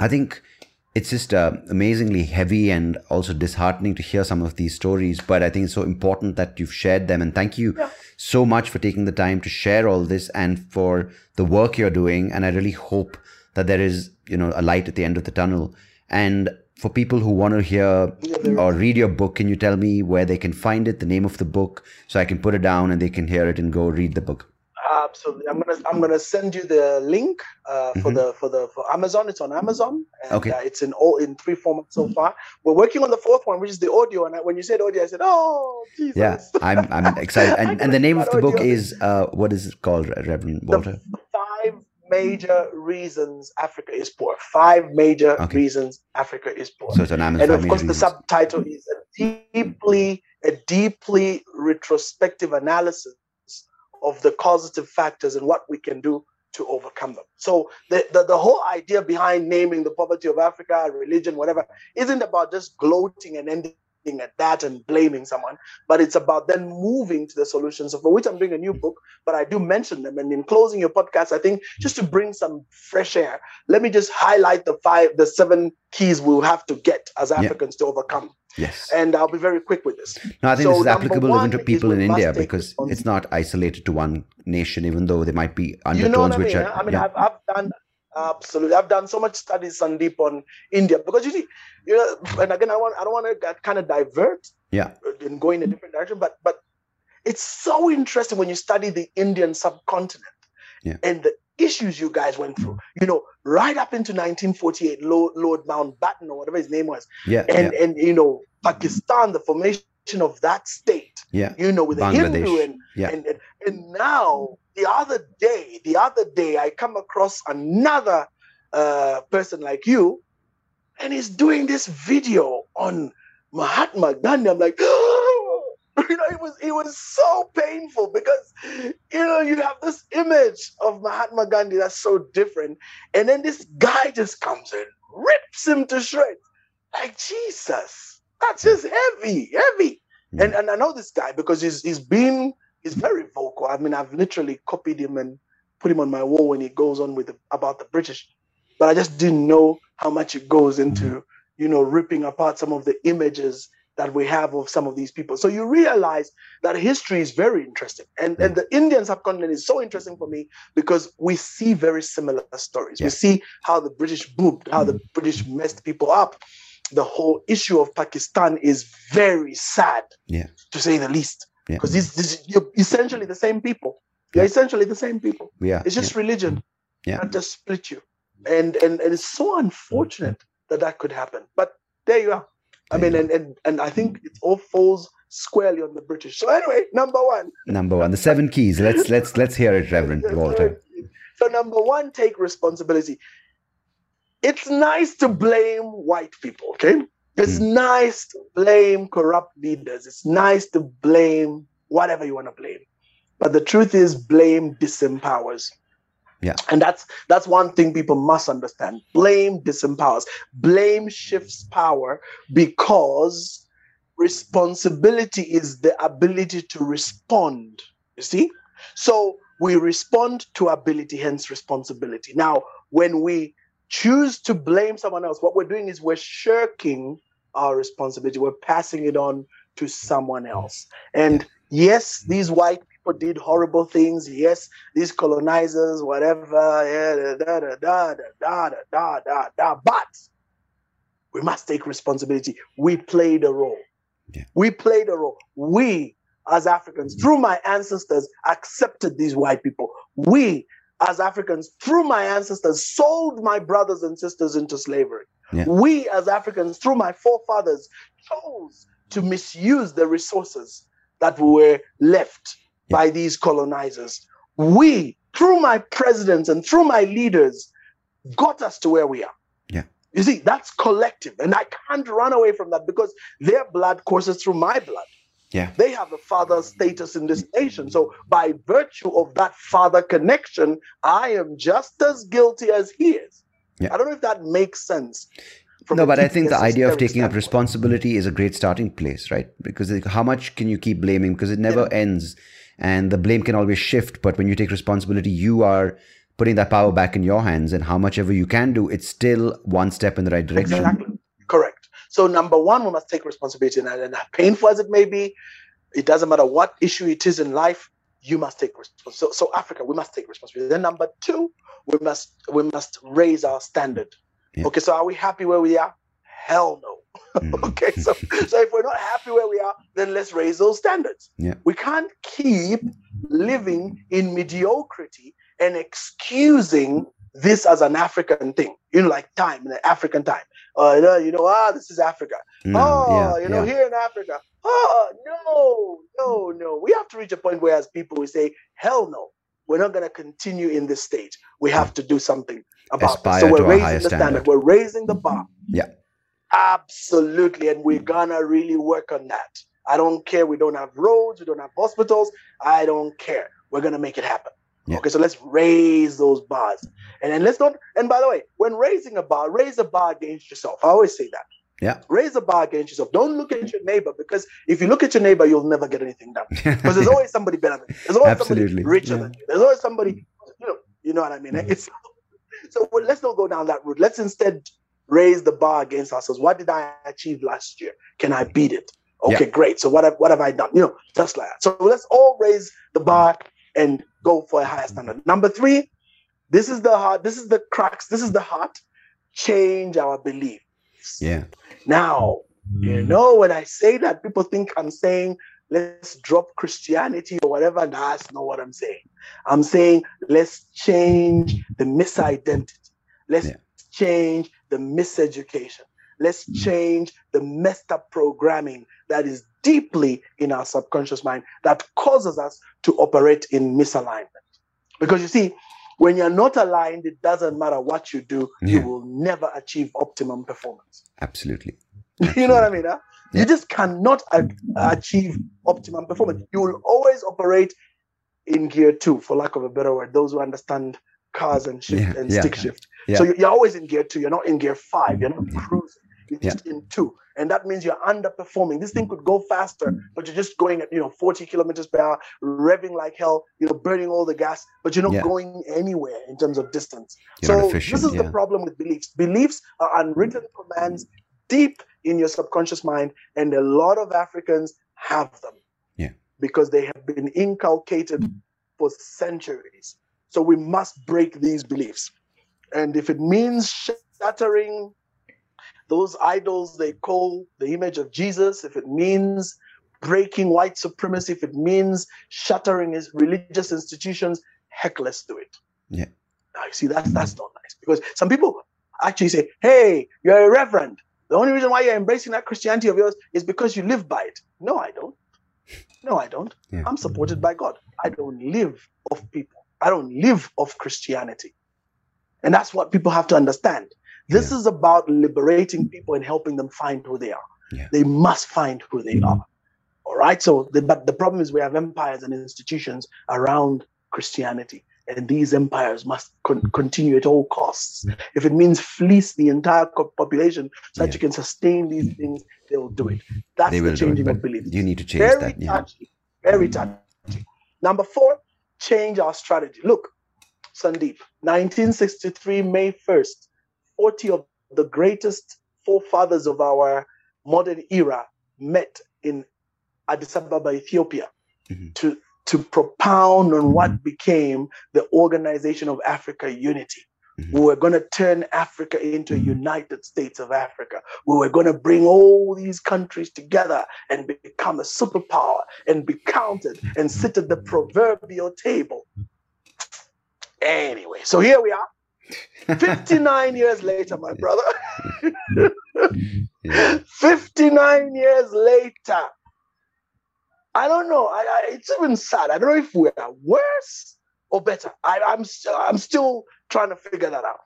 I think it's just uh, amazingly heavy and also disheartening to hear some of these stories. But I think it's so important that you've shared them. And thank you yeah. so much for taking the time to share all this and for the work you're doing. And I really hope that there is, you know, a light at the end of the tunnel. And for people who want to hear or read your book, can you tell me where they can find it, the name of the book, so I can put it down and they can hear it and go read the book? Absolutely, I'm gonna I'm gonna send you the link uh, for mm-hmm. the for the for Amazon. It's on Amazon. And, okay. Uh, it's in all in three formats so far. We're working on the fourth one, which is the audio. And I, when you said audio, I said, "Oh, Jesus!" Yeah, I'm I'm excited. *laughs* And, and the name of the audio. book is uh, what is it called, Reverend Walter? The major reasons Africa is poor. Five major okay. reasons Africa is poor. So it's an Amazon. And of course, the subtitle is a deeply, a deeply retrospective analysis of the causative factors and what we can do to overcome them. So the, the, the whole idea behind naming the poverty of Africa, religion, whatever, isn't about just gloating and ending at that and blaming someone, but it's about then moving to the solutions of which I'm doing a new book, but I do mention them. And in closing your podcast, I think just to bring some fresh air, let me just highlight the five, the seven keys we'll have to get as Africans yeah. to overcome. Yes. And I'll be very quick with this. No, I think so this is applicable even to people in India because it's not isolated to one nation, even though there might be undertones you know I mean, which are. I mean, yeah. I've, I've done Absolutely, I've done so much studies, Sandeep, on India because you see, you know, and again, I want I don't want to kind of divert, yeah, and go in a different direction, but but it's so interesting when you study the Indian subcontinent yeah. and the issues you guys went through. You know, right up into 1948, Lord, Lord Mountbatten or whatever his name was, yeah, and yeah. and you know, Pakistan, the formation of that state, yeah, you know, with the Hindu and, yeah. and and and now the other day, the other day, I come across another uh, person like you, and he's doing this video on Mahatma Gandhi. I'm like, oh! *gasps* you know, it was it was so painful because you know you have this image of Mahatma Gandhi that's so different, and then this guy just comes and rips him to shreds. Like Jesus, that's just heavy, heavy. Mm. And and I know this guy because he's he's been he's very vocal. I mean, I've literally copied him and put him on my wall when he goes on with the, about the British, but I just didn't know how much it goes into, mm-hmm. you know, ripping apart some of the images that we have of some of these people. So you realize that history is very interesting. And, and the Indian subcontinent is so interesting for me because we see very similar stories. Yeah. We see how the British boomed, how the mm-hmm. British messed people up. The whole issue of Pakistan is very sad, yeah. to say the least. Because yeah. this, you're essentially the same people. You're essentially the same people. Yeah. It's just religion. Yeah. That just split you. And, and, and it's so unfortunate that that could happen. But there you are. I mean, and, and, and I think it all falls squarely on the British. So anyway, number one. Number one, the seven keys. Let's let's let's hear it, Reverend *laughs* Walter. So number one, take responsibility. It's nice to blame white people, okay? It's mm. nice to blame corrupt leaders. It's nice to blame whatever you want to blame. But the truth is, blame disempowers. Yeah. And that's that's one thing people must understand. Blame disempowers. Blame shifts power because responsibility is the ability to respond. You see? So we respond to ability, hence responsibility. Now, when we choose to blame someone else, what we're doing is we're shirking our responsibility. We're passing it on to someone else. And yes, these white people did horrible things. Yes, these colonizers, whatever, yeah, da da da da da da da da. But we must take responsibility. We played a role. Yeah. We played a role. We, as Africans, mm-hmm. through my ancestors, accepted these white people. We, as Africans, through my ancestors, sold my brothers and sisters into slavery. Yeah. We, as Africans, through my forefathers, chose to misuse the resources that were left yeah. by these colonizers. We, through my presidents and through my leaders, got us to where we are. Yeah. You see, that's collective. And I can't run away from that because their blood courses through my blood. Yeah. They have a father status in this nation. So, by virtue of that father connection, I am just as guilty as he is. Yeah. I don't know if that makes sense. No, but I think the idea of taking up responsibility is a great starting place, right? Because how much can you keep blaming? Because it never yeah. ends and the blame can always shift. But when you take responsibility, you are putting that power back in your hands, and how much ever you can do, it's still one step in the right direction. Exactly. Correct. So number one, we must take responsibility, and, and painful as it may be, it doesn't matter what issue it is in life. You must take responsibility. So, so Africa, we must take responsibility. Then number two, we must we must raise our standard. Yeah. Okay, so are we happy where we are? Hell no. Mm. *laughs* okay, so so if we're not happy where we are, then let's raise those standards. Yeah. We can't keep living in mediocrity and excusing this as an African thing. You know, like time, in the African time. Uh, you know, ah, this is Africa. No, oh, yeah, you know, yeah. here in Africa. Oh, no, no, no. We have to reach a point where, as people, we say, hell no. We're not going to continue in this state. We have to do something about Aspire it. So we're raising the standard. standard. We're raising the bar. Yeah. Absolutely. And we're gonna really work on that. I don't care. We don't have roads, we don't have hospitals. I don't care. We're gonna make it happen. Yeah. Okay, so let's raise those bars. And then let's not and by the way, when raising a bar, raise a bar against yourself. I always say that. Yeah. Raise a bar against yourself. Don't look at your neighbor because if you look at your neighbor, you'll never get anything done. *laughs* Because there's always somebody better than you. There's always Absolutely. somebody richer yeah. than you. There's always somebody, you know, you know what I mean? Mm-hmm. It's *laughs* so well, let's not go down that route. Let's instead raise the bar against ourselves. What did I achieve last year? Can I beat it? Okay, yeah. great. So what have, what have I done? You know, just like that. So let's all raise the bar and go for a higher standard. Number three, this is the heart. This is the crux. This is the heart. Change our beliefs. Yeah. Now, you know, when I say that, people think I'm saying let's drop Christianity or whatever. That's not what I'm saying. I'm saying let's change the misidentity. Let's yeah. change the miseducation. Let's mm. change the messed up programming that is deeply in our subconscious mind that causes us to operate in misalignment. Because you see, when you're not aligned, it doesn't matter what you do, yeah. you will never achieve optimum performance. Absolutely. Absolutely. *laughs* you know what I mean? Huh? You just cannot a- achieve optimum performance. You will always operate in gear two, for lack of a better word. Those who understand cars and shift yeah, and yeah, stick shift. Yeah. So you're always in gear two. You're not in gear five. You're not cruising. You're just in two. And that means you're underperforming. This thing could go faster, mm. but you're just going at, you know, 40 kilometers per hour, revving like hell, you know, burning all the gas, but you're not yeah. going anywhere in terms of distance. You're so this is yeah. the problem with beliefs. Beliefs are unwritten commands deep in your subconscious mind, and a lot of Africans have them. Yeah. Because they have been inculcated mm. for centuries. So we must break these beliefs. And if it means shattering those idols they call the image of Jesus, if it means breaking white supremacy, if it means shattering his religious institutions, heck, let's do it. Yeah. Now, you see, that's that's not nice because some people actually say, "Hey, you're a reverend. The only reason why you're embracing that Christianity of yours is because you live by it." No, I don't. No, I don't. Yeah. I'm supported by God. I don't live off people. I don't live off Christianity. And that's what people have to understand. This yeah. is about liberating people and helping them find who they are. Yeah. They must find who they mm-hmm. are. All right. So, the, but the problem is we have empires and institutions around Christianity, and these empires must con- mm-hmm. continue at all costs. If it means fleece the entire population so that you can sustain these mm-hmm. things, they will do it. That's they the changing of beliefs. You need to change very that. Yeah. Touchy, very touchy. Number four, change our strategy. Look, Sandeep, 1963, May 1st, 40 of the greatest forefathers of our modern era met in Addis Ababa, Ethiopia, mm-hmm. to, to propound on what mm-hmm. became the Organization of Africa Unity. Mm-hmm. We were going to turn Africa into a mm-hmm. United States of Africa. We were going to bring all these countries together and become a superpower and be counted and sit at the proverbial table. Anyway, so here we are. 59 years later, my brother. 59 years later. I don't know. I, I, it's even sad. I don't know if we're worse or better. I, am I'm, I'm still trying to figure that out.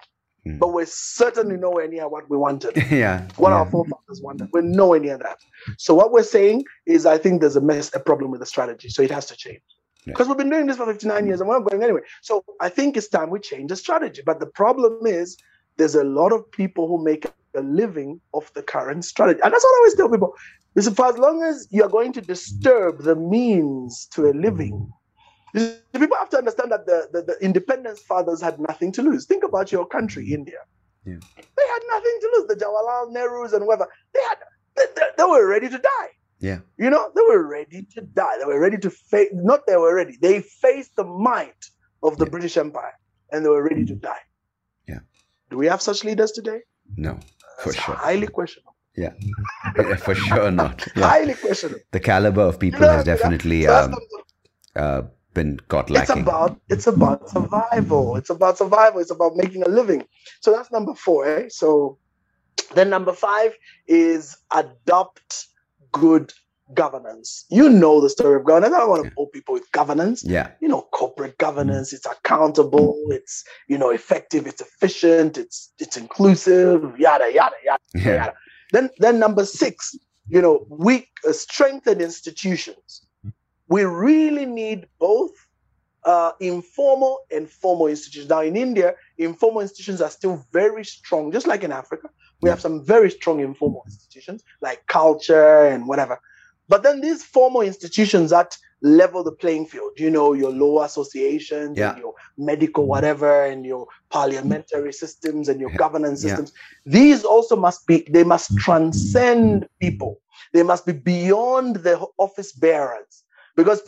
Mm. But we're certainly nowhere near what we wanted. *laughs* yeah. What yeah. our forefathers wanted. We're nowhere near that. So what we're saying is I think there's a mess, a problem with the strategy. So it has to change because we've been doing this for 59 years and we're not going anywhere. So I think it's time we change the strategy. But the problem is there's a lot of people who make a living off the current strategy. And that's what I always tell people. Is for as long as you're going to disturb the means to a living, people have to understand that the, the, the independence fathers had nothing to lose. Think about your country, India. Yeah. They had nothing to lose. The Jawaharlal Nehrus and whoever, they had they, they, they were ready to die. Yeah. You know, they were ready to die. They were ready to face, not they were ready, they faced the might of the yeah. British Empire and they were ready to die. Yeah. Do we have such leaders today? No, for That's sure. Highly questionable. Yeah. yeah for sure not. Yeah. *laughs* Highly questionable. The caliber of people you know, has definitely um, uh, been got lacking. It's about it's about survival. It's about survival. It's about making a living. So that's number four. Eh? So then number five is adopt good governance. You know the story of governance. I don't want to bore people with governance. Yeah. You know, corporate governance, mm. it's accountable, mm. it's, you know, effective, it's efficient, it's it's inclusive, yada, yada, yada, yeah. yada. Then then number six, you know, we uh, strengthen institutions. Mm. We really need both uh, informal and formal institutions. Now, in India, informal institutions are still very strong, just like in Africa. We have some very strong informal institutions like culture and whatever. But then these formal institutions that level the playing field, you know, your law associations, yeah. and your medical whatever, and your parliamentary systems and your governance systems. Yeah. These also must be, they must transcend people. They must be beyond the office bearers. Because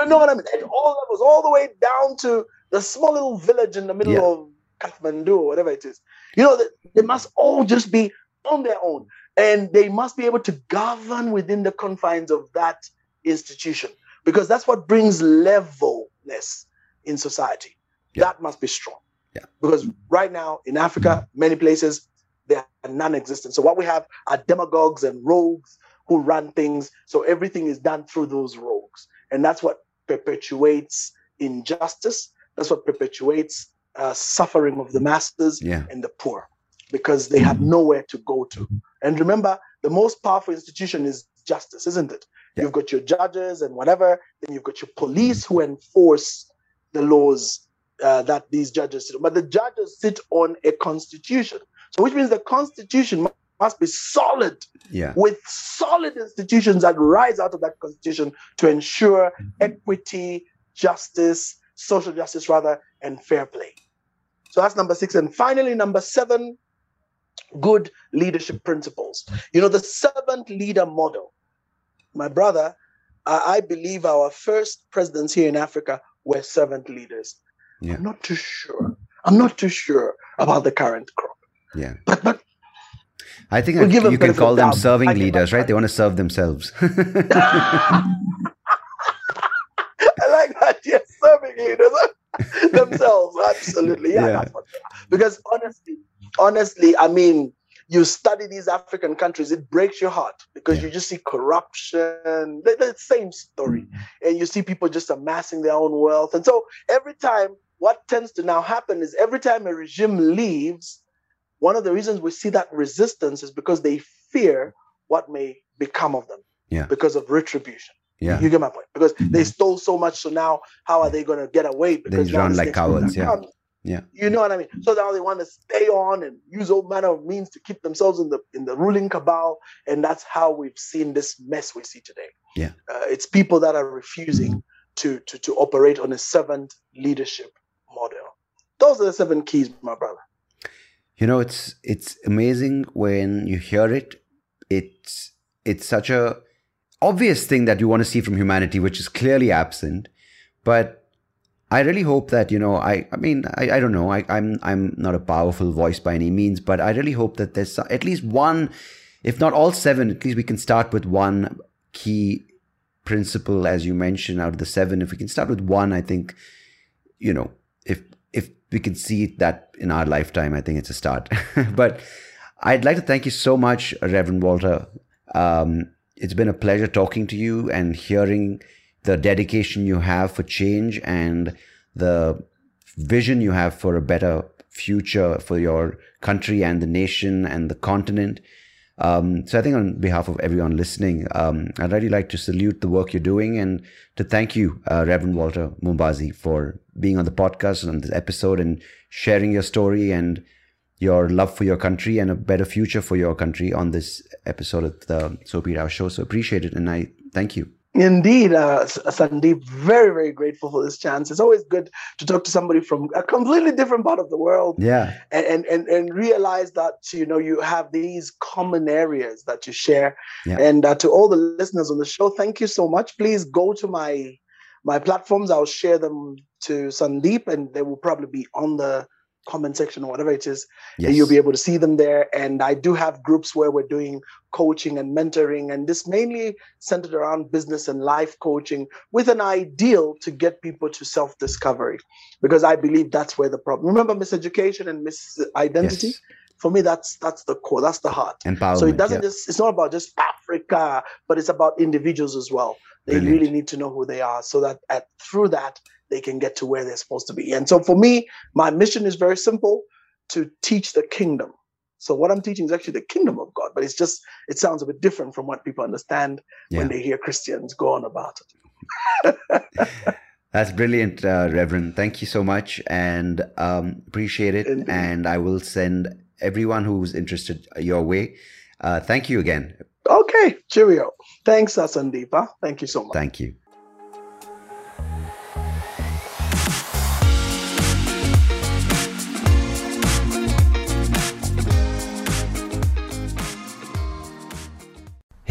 you know what I mean? At all levels, all the way down to the small little village in the middle yeah. of Kathmandu or whatever it is. You know, they must all just be on their own and they must be able to govern within the confines of that institution because that's what brings levelness in society. Yeah. That must be strong. Yeah. Because right now in Africa, many places, they are non existent. So what we have are demagogues and rogues who run things. So everything is done through those rogues. And that's what perpetuates injustice. That's what perpetuates uh, suffering of the masters yeah. and the poor because they have nowhere to go to. And remember, the most powerful institution is justice, isn't it? Yeah. You've got your judges and whatever, then you've got your police who enforce the laws uh, that these judges sit on. But the judges sit on a constitution. So, which means the constitution must be solid yeah. with solid institutions that rise out of that constitution to ensure mm-hmm. equity, justice, social justice rather, and fair play. So that's number six. And finally, number seven, good leadership principles. You know, the servant leader model. My brother, I believe our first presidents here in Africa were servant leaders. Yeah. I'm not too sure. I'm not too sure about the current crop. Yeah. But but I think we'll I, you can call them serving I leaders, right? They want to serve themselves. *laughs* I like that. Yes, serving leaders *laughs* themselves. Absolutely. Yeah. yeah. because honestly, honestly, I mean, you study these African countries, it breaks your heart because yeah. you just see corruption, the, the same story. Mm-hmm. And you see people just amassing their own wealth. And so every time, what tends to now happen is every time a regime leaves, one of the reasons we see that resistance is because they fear what may become of them yeah. because of retribution. Yeah. You get my point? Because mm-hmm. they stole so much, so now how are they going to get away? Because they run like cowards. Yeah. Yeah. You know what I mean? So now they want to stay on and use all manner of means to keep themselves in the in the ruling cabal, and that's how we've seen this mess we see today. Yeah. Uh, it's people that are refusing to to to operate on a servant leadership model. Those are the seven keys, my brother. You know, it's it's amazing when you hear it. It's it's such a obvious thing that you want to see from humanity, which is clearly absent. But I really hope that you know. I I mean I, I don't know. I, I'm I'm not a powerful voice by any means, but I really hope that there's at least one, if not all seven, at least we can start with one key principle, as you mentioned, out of the seven. If we can start with one, I think, you know, if if we can see that in our lifetime, I think it's a start. *laughs* but I'd like to thank you so much, Reverend Walter. Um, it's been a pleasure talking to you and hearing the dedication you have for change and the vision you have for a better future for your country and the nation and the continent. Um, so I think on behalf of everyone listening, um, I'd really like to salute the work you're doing and to thank you, uh, Reverend Walter Mwambazi, for being on the podcast and on this episode and sharing your story and your love for your country and a better future for your country on this episode of the Soapy Rao Show. So appreciate it and I thank you. Indeed, uh, Sandeep, very, very grateful for this chance. It's always good to talk to somebody from a completely different part of the world. Yeah. And, and, and realize that, you know, you have these common areas that you share. Yeah. And uh, to all the listeners on the show, thank you so much. Please go to my my platforms. I'll share them to Sandeep and they will probably be on the comment section or whatever it is yes. you'll be able to see them there and i do have groups where we're doing coaching and mentoring and this mainly centered around business and life coaching with an ideal to get people to self-discovery because i believe that's where the problem remember miseducation and misidentity yes. for me that's that's the core that's the heart so it doesn't yeah. just it's not about just africa but it's about individuals as well they Brilliant. really need to know who they are so that at, through that they can get to where they're supposed to be. And so for me, my mission is very simple to teach the kingdom. So what I'm teaching is actually the kingdom of God, but it's just it sounds a bit different from what people understand yeah. when they hear Christians go on about it. *laughs* That's brilliant, uh, Reverend. Thank you so much, and um, appreciate it. Indeed. And I will send everyone who's interested your way. Uh, thank you again. Okay, cheerio. Thanks, Sandeepa. Thank you so much. Thank you.